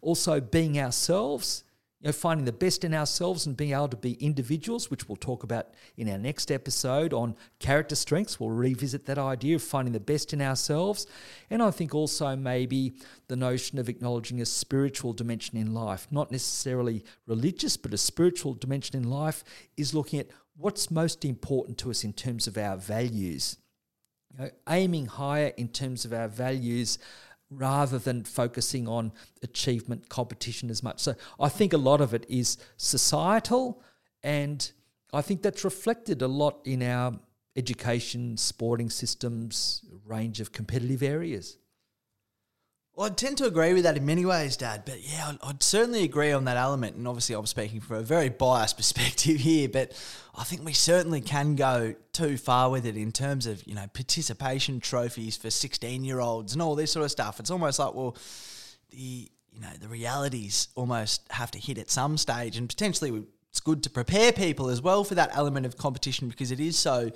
Speaker 2: also being ourselves know, finding the best in ourselves and being able to be individuals, which we'll talk about in our next episode on character strengths. We'll revisit that idea of finding the best in ourselves. And I think also maybe the notion of acknowledging a spiritual dimension in life, not necessarily religious, but a spiritual dimension in life, is looking at what's most important to us in terms of our values. You know, aiming higher in terms of our values rather than focusing on achievement competition as much. So I think a lot of it is societal, and I think that's reflected a lot in our education, sporting systems, range of competitive areas.
Speaker 1: Well, I tend to agree with that in many ways, Dad. But yeah, I'd, I'd, certainly agree on that element. And obviously, I'm speaking from a very biased perspective here, but I think we certainly can go too far with it in terms of you know participation trophies for 16 year olds and all this sort of stuff. It's almost like well, the you know the realities almost have to hit at some stage, and potentially it's good to prepare people as well for that element of competition because it is so,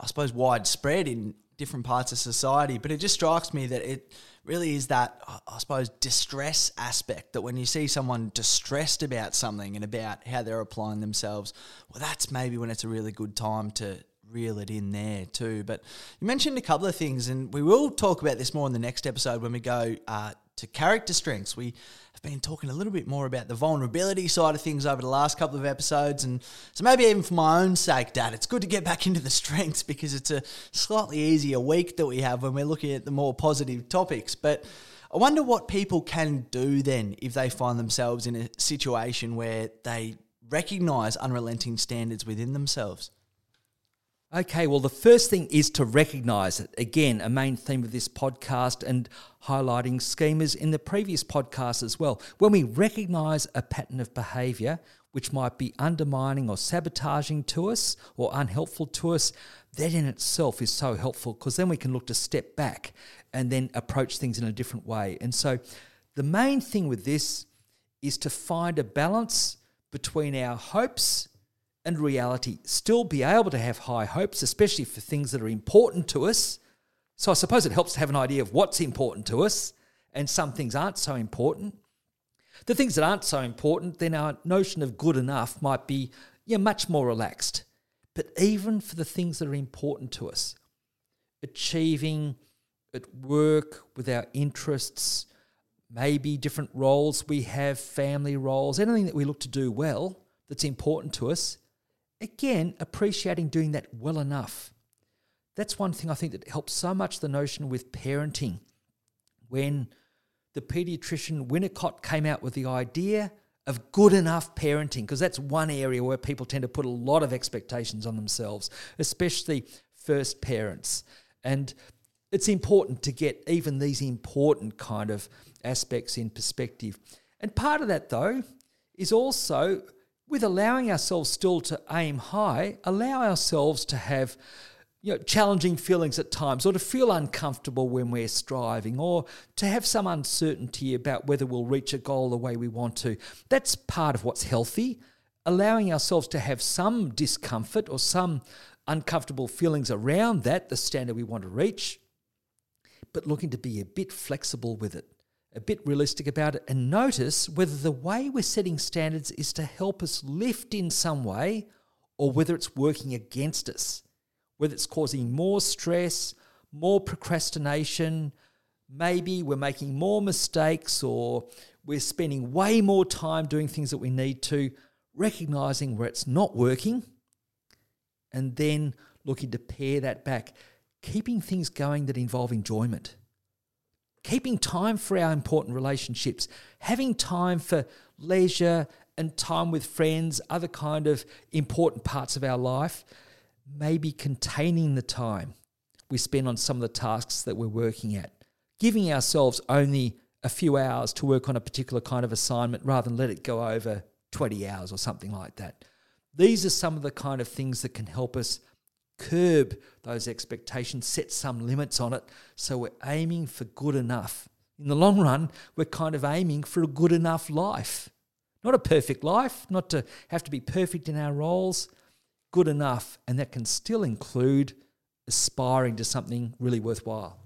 Speaker 1: I suppose, widespread in different parts of society. But it just strikes me that it really is that, I suppose, distress aspect that when you see someone distressed about something and about how they're applying themselves, well, that's maybe when it's a really good time to reel it in there too. But you mentioned a couple of things, and we will talk about this more in the next episode when we go uh, to character strengths. We have been talking a little bit more about the vulnerability side of things over the last couple of episodes. And so maybe even for my own sake, Dad, it's good to get back into the strengths because it's a slightly easier week that we have when we're looking at the more positive topics. But I wonder what people can do then if they find themselves in a situation where they recognize unrelenting standards within themselves.
Speaker 2: Okay, well, the first thing is to recognize it. Again, a main theme of this podcast and highlighting schemas in the previous podcast as well. When we recognize a pattern of behavior which might be undermining or sabotaging to us or unhelpful to us, that in itself is so helpful because then we can look to step back and then approach things in a different way. And so, the main thing with this is to find a balance between our hopes and reality, still be able to have high hopes, especially for things that are important to us. So I suppose it helps to have an idea of what's important to us, and some things aren't so important. The things that aren't so important, then our notion of good enough might be yeah, much more relaxed. But even for the things that are important to us, achieving at work with our interests, maybe different roles we have, family roles, anything that we look to do well that's important to us, again, appreciating doing that well enough. That's one thing I think that helps so much the notion with parenting. When the pediatrician Winnicott came out with the idea of good enough parenting, because that's one area where people tend to put a lot of expectations on themselves, especially first parents. And it's important to get even these important kind of aspects in perspective. And part of that, though, is also with allowing ourselves still to aim high, allow ourselves to have you know, challenging feelings at times, or to feel uncomfortable when we're striving, or to have some uncertainty about whether we'll reach a goal the way we want to. That's part of what's healthy. Allowing ourselves to have some discomfort or some uncomfortable feelings around that, the standard we want to reach, but looking to be a bit flexible with it, a bit realistic about it, and notice whether the way we're setting standards is to help us lift in some way or whether it's working against us, whether it's causing more stress, more procrastination, maybe we're making more mistakes or we're spending way more time doing things that we need to, recognizing where it's not working, and then looking to pare that back keeping things going that involve enjoyment, keeping time for our important relationships, having time for leisure and time with friends, other kind of important parts of our life, maybe containing the time we spend on some of the tasks that we're working at, giving ourselves only a few hours to work on a particular kind of assignment rather than let it go over 20 hours or something like that. These are some of the kind of things that can help us curb those expectations, set some limits on it. So we're aiming for good enough. In the long run, we're kind of aiming for a good enough life. Not a perfect life, not to have to be perfect in our roles, good enough. And that can still include aspiring to something really worthwhile.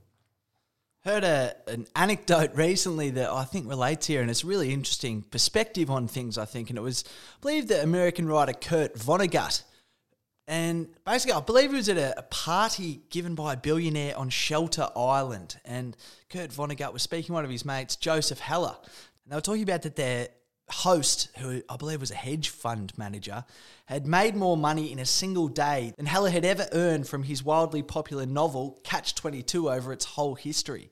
Speaker 1: Heard a, an anecdote recently that I think relates here, and it's really interesting perspective on things, I think. And it was, I believe, the American writer Kurt Vonnegut and basically, I believe it was at a, a, party given by a billionaire on Shelter Island. And Kurt Vonnegut was speaking to one of his mates, Joseph Heller. And they were talking about that their host, who I believe was a hedge fund manager, had made more money in a single day than Heller had ever earned from his wildly popular novel, Catch 22, over its whole history.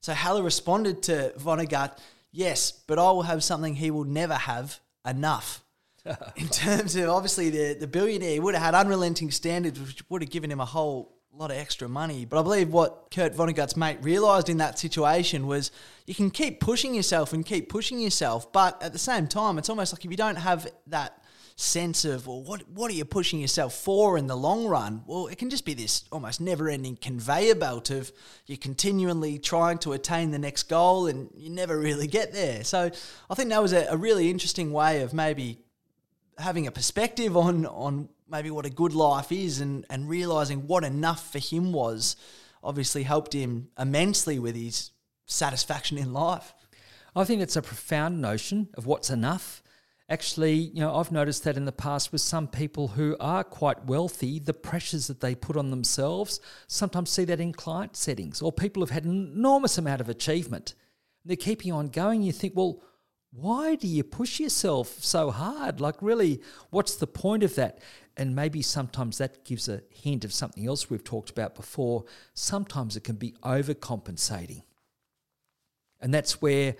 Speaker 1: So Heller responded to Vonnegut, Yes, but I will have something he will never have enough. in terms of obviously the, the billionaire would have had unrelenting standards, which would have given him a whole lot of extra money. But I believe what Kurt Vonnegut's mate realised in that situation was you can keep pushing yourself and keep pushing yourself, but at the same time, it's almost like if you don't have that sense of well what what are you pushing yourself for in the long run well it can just be this almost never ending conveyor belt of you're continually trying to attain the next goal and you never really get there so i think that was a, a really interesting way of maybe having a perspective on on maybe what a good life is and and realizing what enough for him was obviously helped him immensely with his satisfaction in life.
Speaker 2: I think it's a profound notion of what's enough. Actually, you know, I've noticed that in the past with some people who are quite wealthy, the pressures that they put on themselves, sometimes see that in client settings or people have had an enormous amount of achievement. They're keeping on going. You think, well, why do you push yourself so hard? Like, really, what's the point of that? And maybe sometimes that gives a hint of something else we've talked about before. Sometimes it can be overcompensating. And that's where,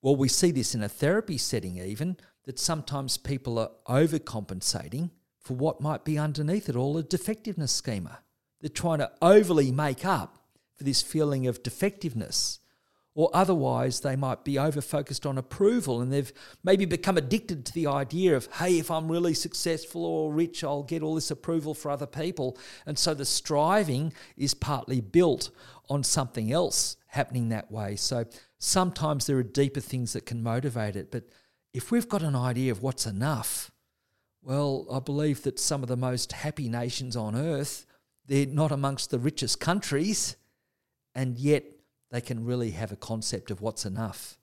Speaker 2: well, we see this in a therapy setting, even, that sometimes people are overcompensating for what might be underneath it all a defectiveness schema. They're trying to overly make up for this feeling of defectiveness or otherwise they might be over focused on approval and they've maybe become addicted to the idea of hey if i'm really successful or rich i'll get all this approval for other people. And so the striving is partly built on something else happening that way. So sometimes there are deeper things that can motivate it. But if we've got an idea of what's enough Well, I believe that some of the most happy nations on earth, they're not amongst the richest countries, and yet they can really have a concept of what's enough.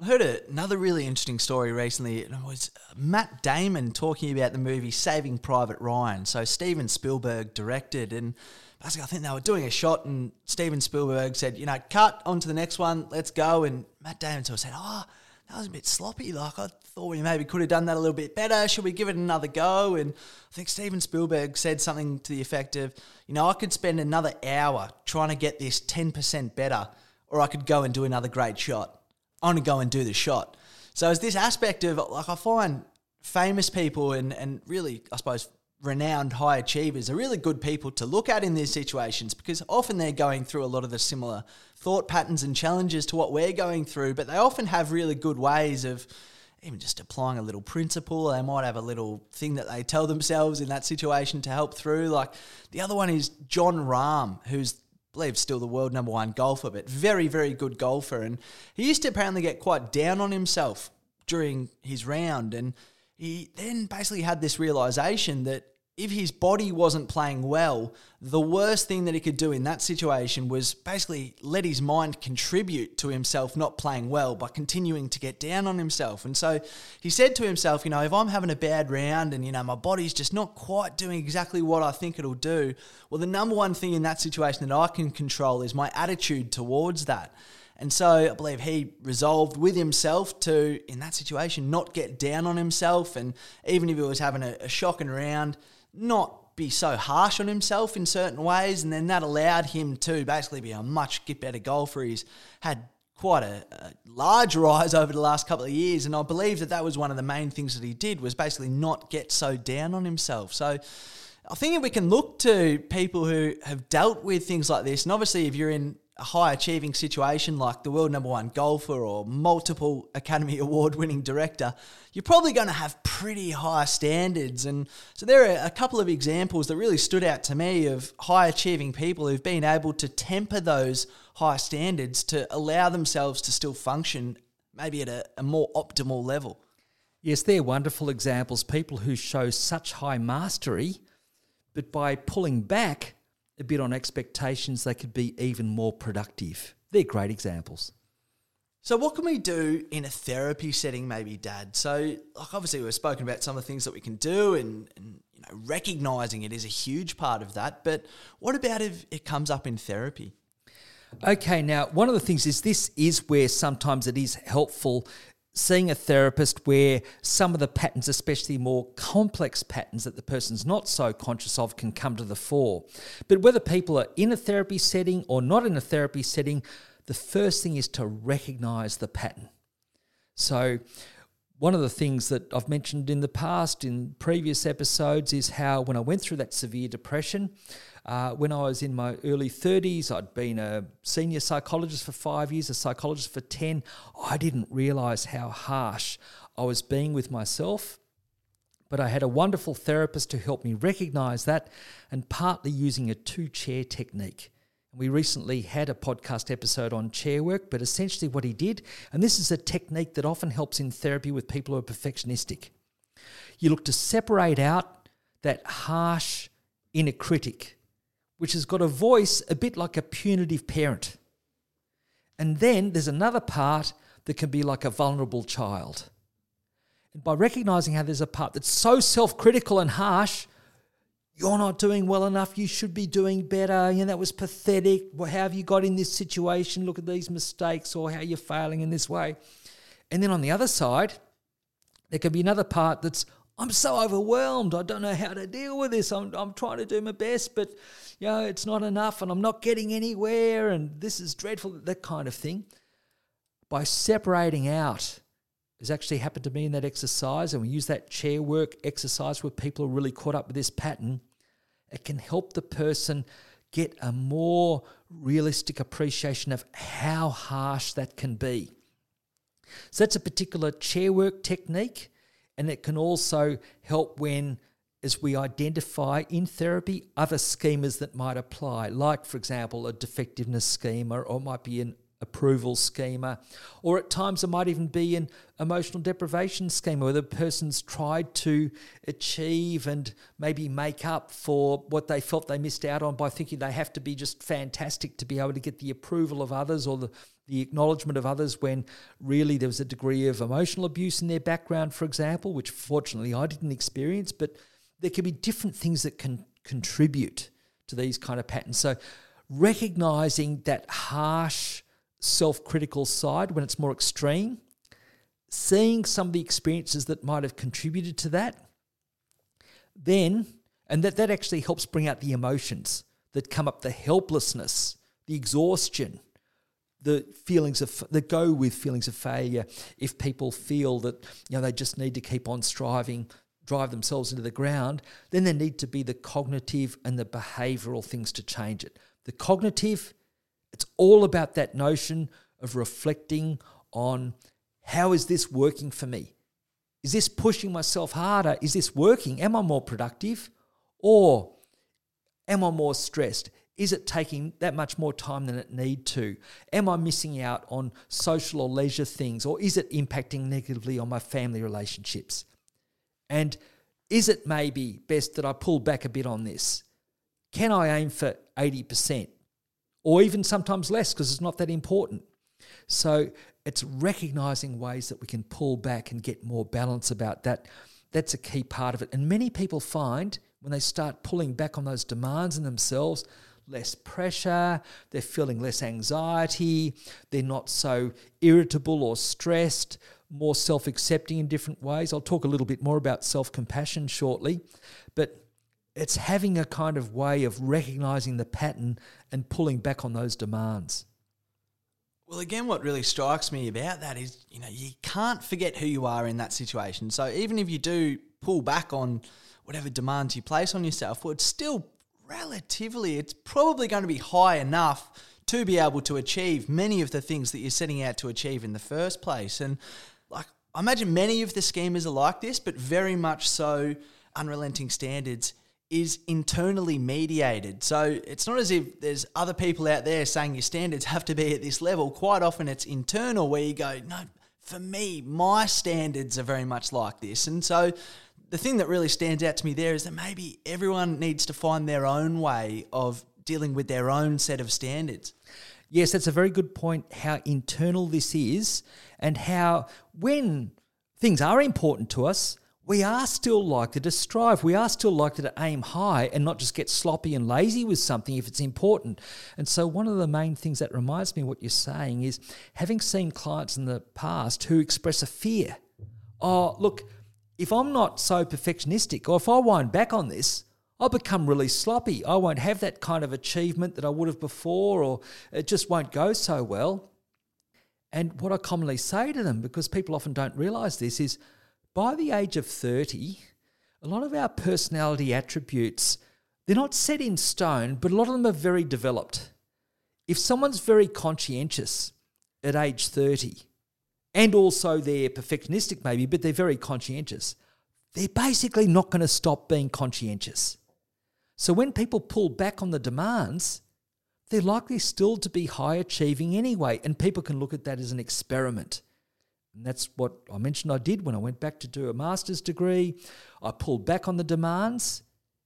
Speaker 1: I heard another really interesting story recently. It was Matt Damon talking about the movie Saving Private Ryan. So Steven Spielberg directed, and basically I think they were doing a shot, and Steven Spielberg said, "You know, cut on to the next one. Let's go." And Matt Damon sort of said, "Oh, that was a bit sloppy. Like I thought we maybe could have done that a little bit better. Should we give it another go?" And I think Steven Spielberg said something to the effect of, "You know, I could spend another hour trying to get this ten percent better, or I could go and do another great shot." I want to go and do the shot. So it's this aspect of like I find famous people and and really I suppose renowned high achievers are really good people to look at in these situations because often they're going through a lot of the similar thought patterns and challenges to what we're going through, but they often have really good ways of even just applying a little principle. They might have a little thing that they tell themselves in that situation to help through. Like the other one is Jon Rahm, who's believe still the world number one golfer, but very, very good golfer. And he used to apparently get quite down on himself during his round. And he then basically had this realization that if his body wasn't playing well, the worst thing that he could do in that situation was basically let his mind contribute to himself not playing well by continuing to get down on himself. And so he said to himself, you know, if I'm having a bad round and, you know, my body's just not quite doing exactly what I think it'll do, well, the number one thing in that situation that I can control is my attitude towards that. And so I believe he resolved with himself to, in that situation, not get down on himself. And even if he was having a, a shocking round, not be so harsh on himself in certain ways, and then that allowed him to basically be a much better golfer. He's had quite a, a, large rise over the last couple of years, and I believe that that was one of the main things that he did was basically not get so down on himself. So. I think if we can look to people who have dealt with things like this, and obviously if you're in high achieving situation like the world number one golfer or multiple Academy Award winning director, you're probably going to have pretty high standards. And so there are a couple of examples that really stood out to me of high achieving people who've been able to temper those high standards to allow themselves to still function maybe at a, a more optimal level.
Speaker 2: Yes, they're wonderful examples. People who show such high mastery, but by pulling back, a bit on expectations, they could be even more productive. They're great examples.
Speaker 1: So, what can we do in a therapy setting, maybe, Dad? So, like obviously, we've spoken about some of the things that we can do, and, and you know, recognizing it is a huge part of that. But what about if it comes up in therapy?
Speaker 2: Okay, now one of the things is this is where sometimes it is helpful seeing a therapist where some of the patterns, especially more complex patterns that the person's not so conscious of, can come to the fore. But whether people are in a therapy setting or not in a therapy setting, the first thing is to recognize the pattern. So, one of the things that I've mentioned in the past, in previous episodes, is how when I went through that severe depression, uh, when I was in my early 30s, I'd been a senior psychologist for five years, a psychologist for 10. I didn't realize how harsh I was being with myself. But I had a wonderful therapist to help me recognize that and partly using a two chair technique. We recently had a podcast episode on chair work, but essentially what he did, and this is a technique that often helps in therapy with people who are perfectionistic. You look to separate out that harsh inner critic which has got a voice a bit like a punitive parent. And then there's another part that can be like a vulnerable child. And by recognizing how there's a part that's so self critical and harsh, you're not doing well enough, you should be doing better, you know, that was pathetic. How have you got in this situation? Look at these mistakes or how you're failing in this way. And then on the other side, there can be another part that's, I'm so overwhelmed. I don't know how to deal with this. I'm, I'm trying to do my best, but you know, it's not enough and I'm not getting anywhere and this is dreadful, that kind of thing. By separating out, has actually happened to me in that exercise, and we use that chair work exercise where people are really caught up with this pattern. It can help the person get a more realistic appreciation of how harsh that can be. So that's a particular chair work technique, and it can also help when, as we identify in therapy other schemas that might apply, like, for example, a defectiveness schema, or might be an approval schema, or at times it might even be an emotional deprivation schema where the person's tried to achieve and maybe make up for what they felt they missed out on by thinking they have to be just fantastic to be able to get the approval of others or the, the acknowledgement of others when really there was a degree of emotional abuse in their background, for example, which fortunately I didn't experience, but there can be different things that can contribute to these kind of patterns. So recognizing that harsh self critical side when it's more extreme, seeing some of the experiences that might have contributed to that, then, and that, that actually helps bring out the emotions that come up the helplessness, the exhaustion, the feelings of that go with feelings of failure. If people feel that you know they just need to keep on striving drive themselves into the ground then there need to be the cognitive and the behavioral things to change it. The cognitive it's all about that notion of reflecting on how is this working for me? Is this pushing myself harder? Is this working? Am I more productive? Or am I more stressed? Is it taking that much more time than it need to? Am I missing out on social or leisure things? Or is it impacting negatively on my family relationships? And is it maybe best that I pull back a bit on this? Can I aim for 80%? Or even sometimes less because it's not that important. So it's recognizing ways that we can pull back and get more balance about that. That's a key part of it. And many people find when they start pulling back on those demands in themselves, less pressure, they're feeling less anxiety, they're not so irritable or stressed, more self accepting in different ways. I'll talk a little bit more about self compassion shortly. But it's having a kind of way of recognizing the pattern and pulling back on those demands.
Speaker 1: Well, again, what really strikes me about that is, you know, you can't forget who you are in that situation. So even if you do pull back on whatever demands you place on yourself, well, it's still relatively, it's probably going to be high enough to be able to achieve many of the things that you're setting out to achieve in the first place. And like, I imagine many of the schemas are like this, but very much so, unrelenting standards is internally mediated. So it's not as if there's other people out there saying your standards have to be at this level. Quite often it's internal where you go, no, for me, my standards are very much like this. And so the thing that really stands out to me there is that maybe everyone needs to find their own way of dealing with their own set of standards.
Speaker 2: Yes, that's a very good point how internal this is and how when things are important to us, we are still likely to strive. We are still likely to aim high and not just get sloppy and lazy with something if it's important. And so, one of the main things that reminds me what you're saying is having seen clients in the past who express a fear. Oh, look, if I'm not so perfectionistic, or if I wind back on this, I'll become really sloppy. I won't have that kind of achievement that I would have before, or it just won't go so well. And what I commonly say to them, because people often don't realize this, is by the age of 30, a lot of our personality attributes, they're not set in stone, but a lot of them are very developed. If someone's very conscientious at age 30, and also they're perfectionistic maybe, but they're very conscientious, they're basically not going to stop being conscientious. So when people pull back on the demands, they're likely still to be high achieving anyway, and people can look at that as an experiment. And that's what I mentioned I did when I went back to do a master's degree. I pulled back on the demands,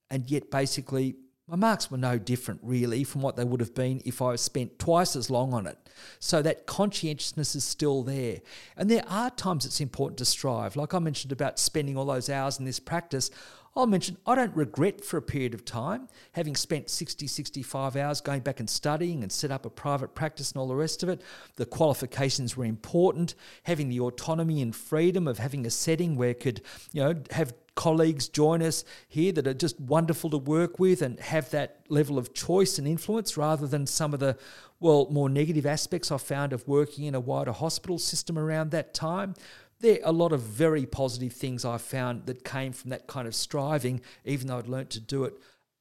Speaker 2: and yet basically my marks were no different really from what they would have been if I spent twice as long on it. So that conscientiousness is still there. And there are times it's important to strive. Like I mentioned about spending all those hours in this practice, I'll mention I don't regret for a period of time having spent 60, 65 hours going back and studying and set up a private practice and all the rest of it. The qualifications were important. Having the autonomy and freedom of having a setting where could, you know, have colleagues join us here that are just wonderful to work with and have that level of choice and influence rather than some of the well more negative aspects I found of working in a wider hospital system around that time there are a lot of very positive things I found that came from that kind of striving, even though I'd learnt to do it,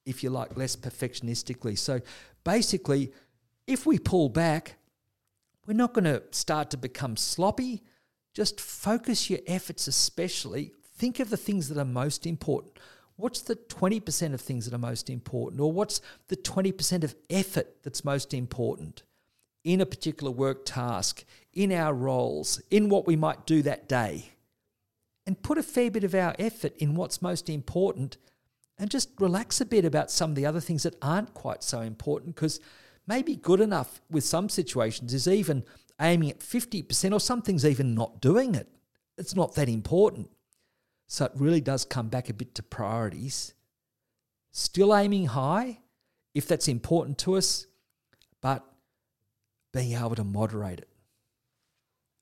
Speaker 2: if you like, less perfectionistically. So basically, if we pull back, we're not going to start to become sloppy. Just focus your efforts, especially. Think of the things that are most important. What's the 20% of things that are most important? Or what's the 20% of effort that's most important? In a particular work task, in our roles, in what we might do that day, and put a fair bit of our effort in what's most important and just relax a bit about some of the other things that aren't quite so important because maybe good enough with some situations is even aiming at 50% or some things even not doing it. It's not that important. So it really does come back a bit to priorities. Still aiming high if that's important to us, but being able to moderate it.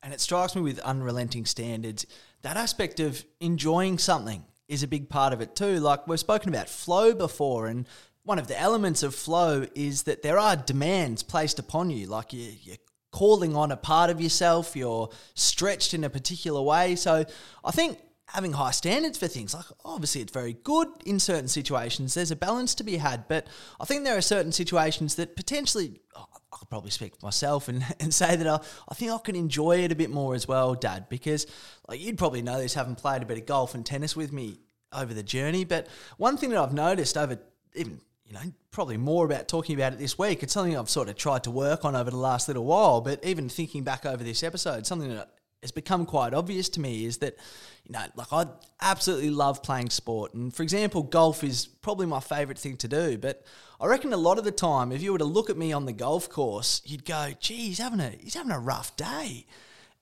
Speaker 1: And it strikes me with unrelenting standards, that aspect of enjoying something is a big part of it too. Like we've spoken about flow before, and one of the elements of flow is that there are demands placed upon you. Like you, you're calling on a part of yourself, you're stretched in a particular way. So I think having high standards for things. Like, obviously, it's very good in certain situations. There's a balance to be had, but I think there are certain situations that potentially, oh, could probably speak for myself and, and say that I, I think I can enjoy it a bit more as well, Dad, because like you'd probably know this, having played a bit of golf and tennis with me over the journey. But one thing that I've noticed over even you know, probably more about talking about it this week. It's something I've sort of tried to work on over the last little while, but even thinking back over this episode, something that has become quite obvious to me is that, you know, like I absolutely love playing sport. And for example, golf is probably my favourite thing to do. But I reckon a lot of the time, if you were to look at me on the golf course, you'd go, gee, he's having a, he's having a rough day.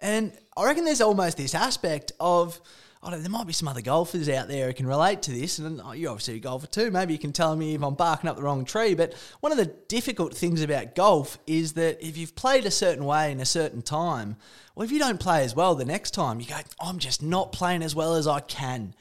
Speaker 1: And I reckon there's almost this aspect of, I don't, there might be some other golfers out there who can relate to this, and oh, you're obviously a golfer too. Maybe you can tell me if I'm barking up the wrong tree. But one of the difficult things about golf is that if you've played a certain way in a certain time, well, if you don't play as well the next time, you go, I'm just not playing as well as I can.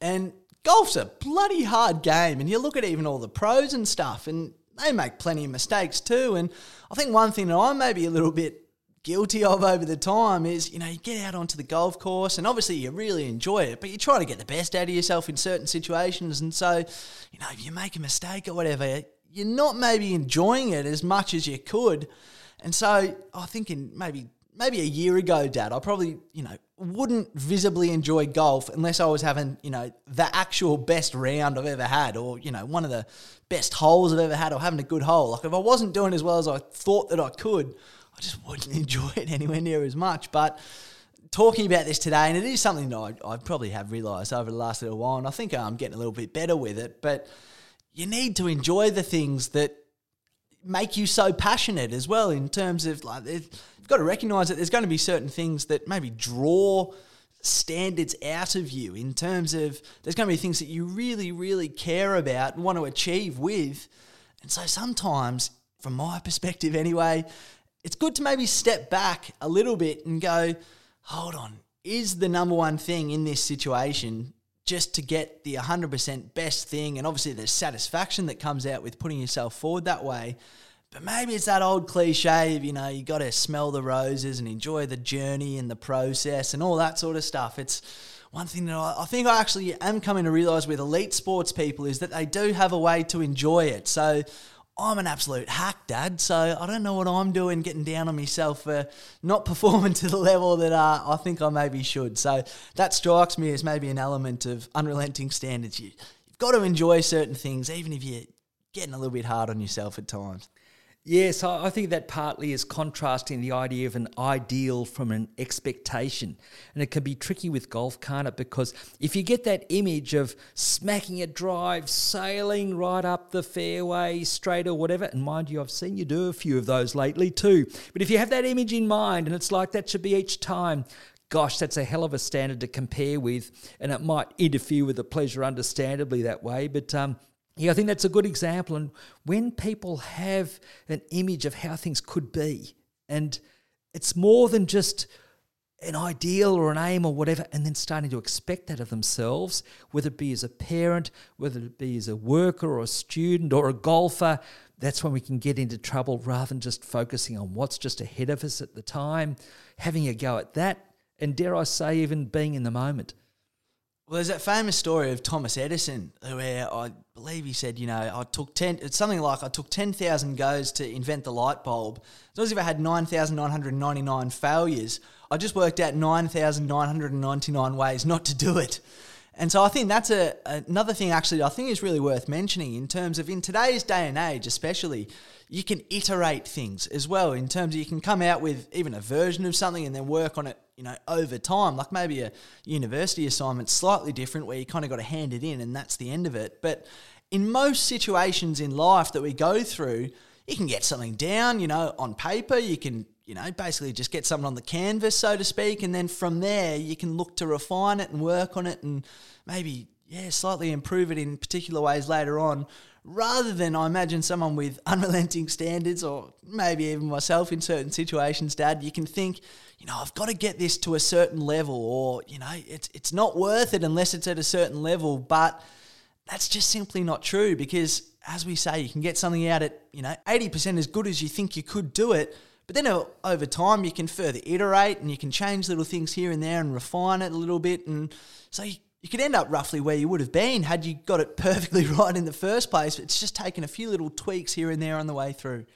Speaker 1: And golf's a bloody hard game, and you look at even all the pros and stuff, and they make plenty of mistakes too. And I think one thing that I'm maybe a little bit guilty of over the time is, you know, you get out onto the golf course and obviously you really enjoy it, but you try to get the best out of yourself in certain situations. And so, you know, if you make a mistake or whatever, you're not maybe enjoying it as much as you could. And so I think in maybe maybe a year ago, Dad, I probably, you know, wouldn't visibly enjoy golf unless I was having, you know, the actual best round I've ever had or, you know, one of the best holes I've ever had or having a good hole. Like if I wasn't doing as well as I thought that I could, I just wouldn't enjoy it anywhere near as much. But talking about this today, and it is something that I, I probably have realised over the last little while, and I think uh, I'm getting a little bit better with it. But you need to enjoy the things that make you so passionate as well. In terms of like, got to recognise that there's going to be certain things that maybe draw standards out of you. In terms of there's going to be things that you really, really care about and want to achieve with. And so sometimes, from my perspective anyway, it's good to maybe step back a little bit and go, hold on, is the number one thing in this situation just to get the 100% best thing? And obviously, there's satisfaction that comes out with putting yourself forward that way. But maybe it's that old cliche of, you know, you got to smell the roses and enjoy the journey and the process and all that sort of stuff. It's one thing that I, think I actually am coming to realize with elite sports people is that they do have a way to enjoy it. So I'm an absolute hack, Dad. So I don't know what I'm doing, getting down on myself for not performing to the level that uh, I think I maybe should. So that strikes me as maybe an element of unrelenting standards. You, you've got to enjoy certain things, even if you're getting a little bit hard on yourself at times.
Speaker 2: Yes, I think that partly is contrasting the idea of an ideal from an expectation. And it can be tricky with golf, can't it? Because if you get that image of smacking a drive, sailing right up the fairway, straight or whatever, and mind you, I've seen you do a few of those lately too. But if you have that image in mind and it's like that should be each time, gosh, that's a hell of a standard to compare with. And it might interfere with the pleasure, understandably, that way. But, um, yeah, I think that's a good example. And when people have an image of how things could be, and it's more than just an ideal or an aim or whatever, and then starting to expect that of themselves, whether it be as a parent, whether it be as a worker or a student or a golfer, that's when we can get into trouble rather than just focusing on what's just ahead of us at the time, having a go at that, and dare I say, even being in the moment.
Speaker 1: Well, there's that famous story of Thomas Edison, where I believe he said, you know, I took ten. It's something like I took ten thousand goes to invent the light bulb. It's not as if I had nine thousand nine hundred ninety nine failures. I just worked out nine thousand nine hundred ninety nine ways not to do it. And so I think that's a another thing actually I think is really worth mentioning in terms of in today's day and age especially you can iterate things as well in terms of you can come out with even a version of something and then work on it you know over time like maybe a university assignment slightly different where you kind of got to hand it in and that's the end of it. But in most situations in life that we go through you can get something down you know on paper you can you know, basically just get something on the canvas, so to speak, and then from there you can look to refine it and work on it and maybe, yeah, slightly improve it in particular ways later on. Rather than, I imagine, someone with unrelenting standards, or maybe even myself in certain situations, Dad, you can think, you know, I've got to get this to a certain level, or, you know, it's, it's not worth it unless it's at a certain level. But that's just simply not true because, as we say, you can get something out at, you know, 80% as good as you think you could do it but then uh, over time, you can further iterate and you can change little things here and there and refine it a little bit. And so you, you could end up roughly where you would have been had you got it perfectly right in the first place. It's just taken a few little tweaks here and there on the way through.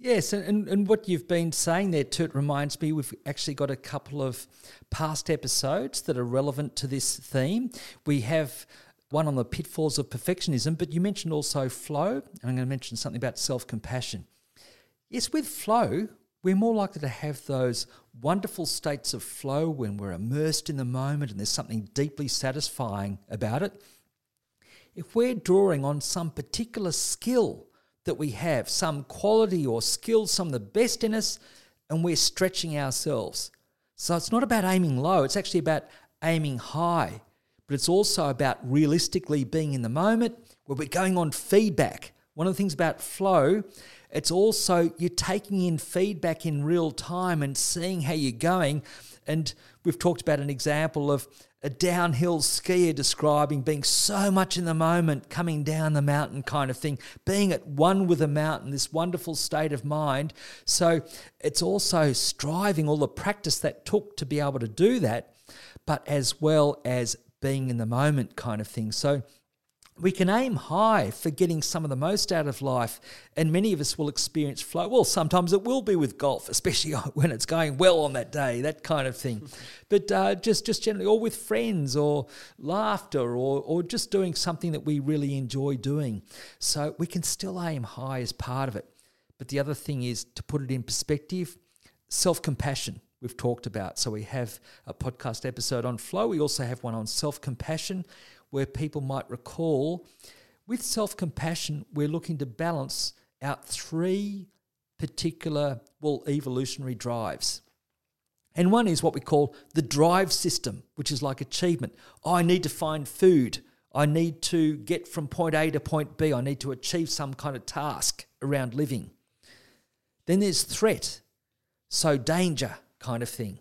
Speaker 2: Yes, and, and what you've been saying there it reminds me we've actually got a couple of past episodes that are relevant to this theme. We have one on the pitfalls of perfectionism, but you mentioned also flow, and I'm going to mention something about self compassion. Yes, with flow, we're more likely to have those wonderful states of flow when we're immersed in the moment and there's something deeply satisfying about it. If we're drawing on some particular skill that we have, some quality or skill, some of the best in us, and we're stretching ourselves. So it's not about aiming low, it's actually about aiming high. But it's also about realistically being in the moment where we're going on feedback. One of the things about flow it's also you're taking in feedback in real time and seeing how you're going. And we've talked about an example of a downhill skier describing being so much in the moment, coming down the mountain kind of thing, being at one with the mountain, this wonderful state of mind. So it's also striving all the practice that took to be able to do that, but as well as being in the moment kind of thing. So we can aim high for getting some of the most out of life, and many of us will experience flow. Well, sometimes it will be with golf, especially when it's going well on that day, that kind of thing. but uh, just just generally, or with friends, or laughter, or or just doing something that we really enjoy doing. So we can still aim high as part of it. But the other thing is to put it in perspective, self compassion. We've talked about. So we have a podcast episode on flow. We also have one on self compassion where people might recall with self compassion, we're looking to balance out three particular, well, evolutionary drives. And one is what we call the drive system, which is like achievement. I need to find food. I need to get from point A to point B. I need to achieve some kind of task around living. Then there's threat, so danger kind of thing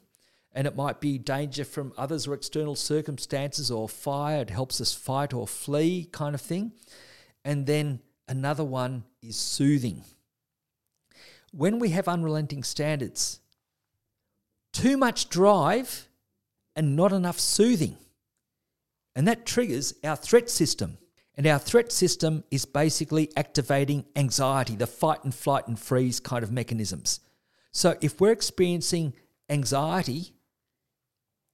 Speaker 2: and it might be danger from others or external circumstances or fire. It helps us fight or flee, kind of thing. And then another one is soothing. When we have unrelenting standards, too much drive and not enough soothing. And that triggers our threat system. And our threat system is basically activating anxiety, the fight and flight and freeze kind of mechanisms. So if we're experiencing anxiety,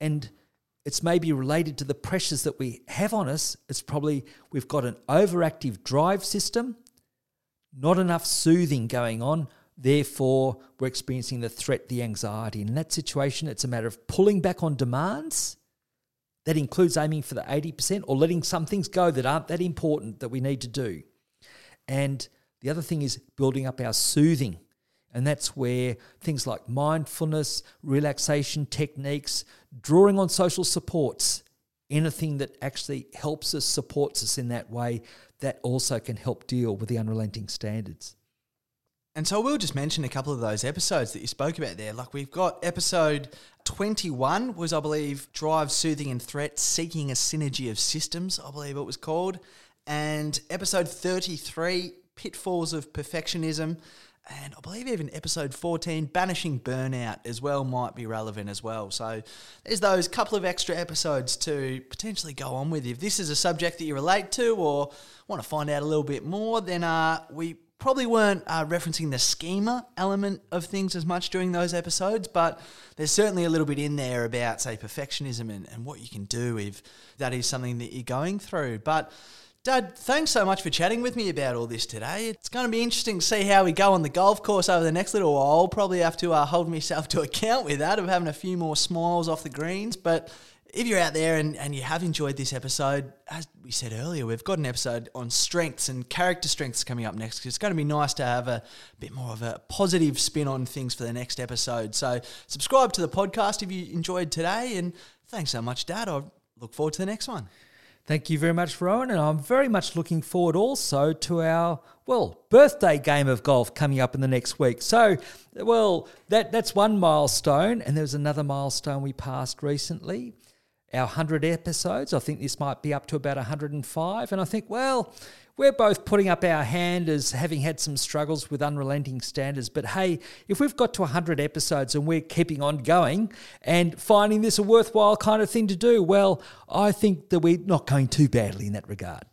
Speaker 2: and it's maybe related to the pressures that we have on us. It's probably we've got an overactive drive system, not enough soothing going on. Therefore, we're experiencing the threat, the anxiety. In that situation, it's a matter of pulling back on demands. That includes aiming for the 80% or letting some things go that aren't that important that we need to do. And the other thing is building up our soothing and that's where things like mindfulness, relaxation techniques, drawing on social supports, anything that actually helps us, supports us in that way, that also can help deal with the unrelenting standards.
Speaker 1: And so we'll just mention a couple of those episodes that you spoke about there. Like we've got episode 21 was, I believe, Drive, Soothing and Threat, Seeking a Synergy of Systems, I believe it was called. And episode 33, Pitfalls of Perfectionism and I believe even episode 14, Banishing Burnout, as well, might be relevant as well. So there's those couple of extra episodes to potentially go on with. If this is a subject that you relate to or want to find out a little bit more, then uh, we probably weren't uh, referencing the schema element of things as much during those episodes, but there's certainly a little bit in there about, say, perfectionism and, and what you can do if that is something that you're going through. But Dad, thanks so much for chatting with me about all this today. It's going to be interesting to see how we go on the golf course over the next little while. I'll probably have to uh, hold myself to account with that of having a few more smiles off the greens. But if you're out there and, and you have enjoyed this episode, as we said earlier, we've got an episode on strengths and character strengths coming up next. It's going to be nice to have a bit more of a positive spin on things for the next episode. So subscribe to the podcast if you enjoyed today. And thanks so much, Dad. I look forward to the next one.
Speaker 2: Thank you very much, Rowan. And I'm very much looking forward also to our, well, birthday game of golf coming up in the next week. So, well, that, that's one milestone. And there was another milestone we passed recently. Our 100 episodes. I think this might be up to about 105. And I think, well, we're both putting up our hand as having had some struggles with unrelenting standards. But hey, if we've got to 100 episodes and we're keeping on going and finding this a worthwhile kind of thing to do, well, I think that we're not going too badly in that regard.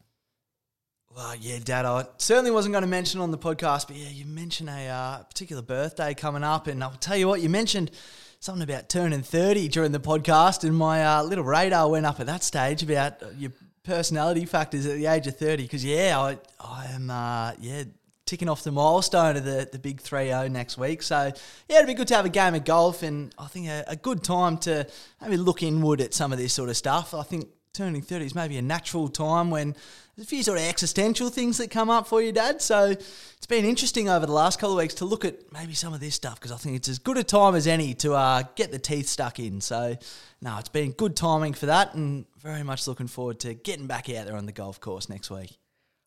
Speaker 1: Well, yeah, Dad, I certainly wasn't going to mention on the podcast, but yeah, you mentioned a uh, particular birthday coming up, and I'll tell you what, you mentioned something about turning 30 during the podcast, and my uh, little radar went up at that stage about uh, your personality factors at the age of 30 because yeah I, I am uh, yeah ticking off the milestone of the, the big 3-0 next week. So yeah it'd be good to have a game of golf and I think a, a good time to maybe look inward at some of this sort of stuff. I think turning 30 is maybe a natural time when there's a few sort of existential things that come up for you, Dad. So it's been interesting over the last couple of weeks to look at maybe some of this stuff because I think it's as good a time as any to uh, get the teeth stuck in. So, no, it's been good timing for that and very much looking forward to getting back out there on the golf course next week.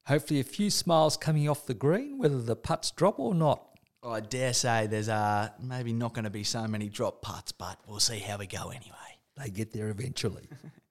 Speaker 2: Hopefully, a few smiles coming off the green, whether the putts drop or not.
Speaker 1: I dare say there's uh, maybe not going to be so many drop putts, but we'll see how we go anyway.
Speaker 2: They get there eventually.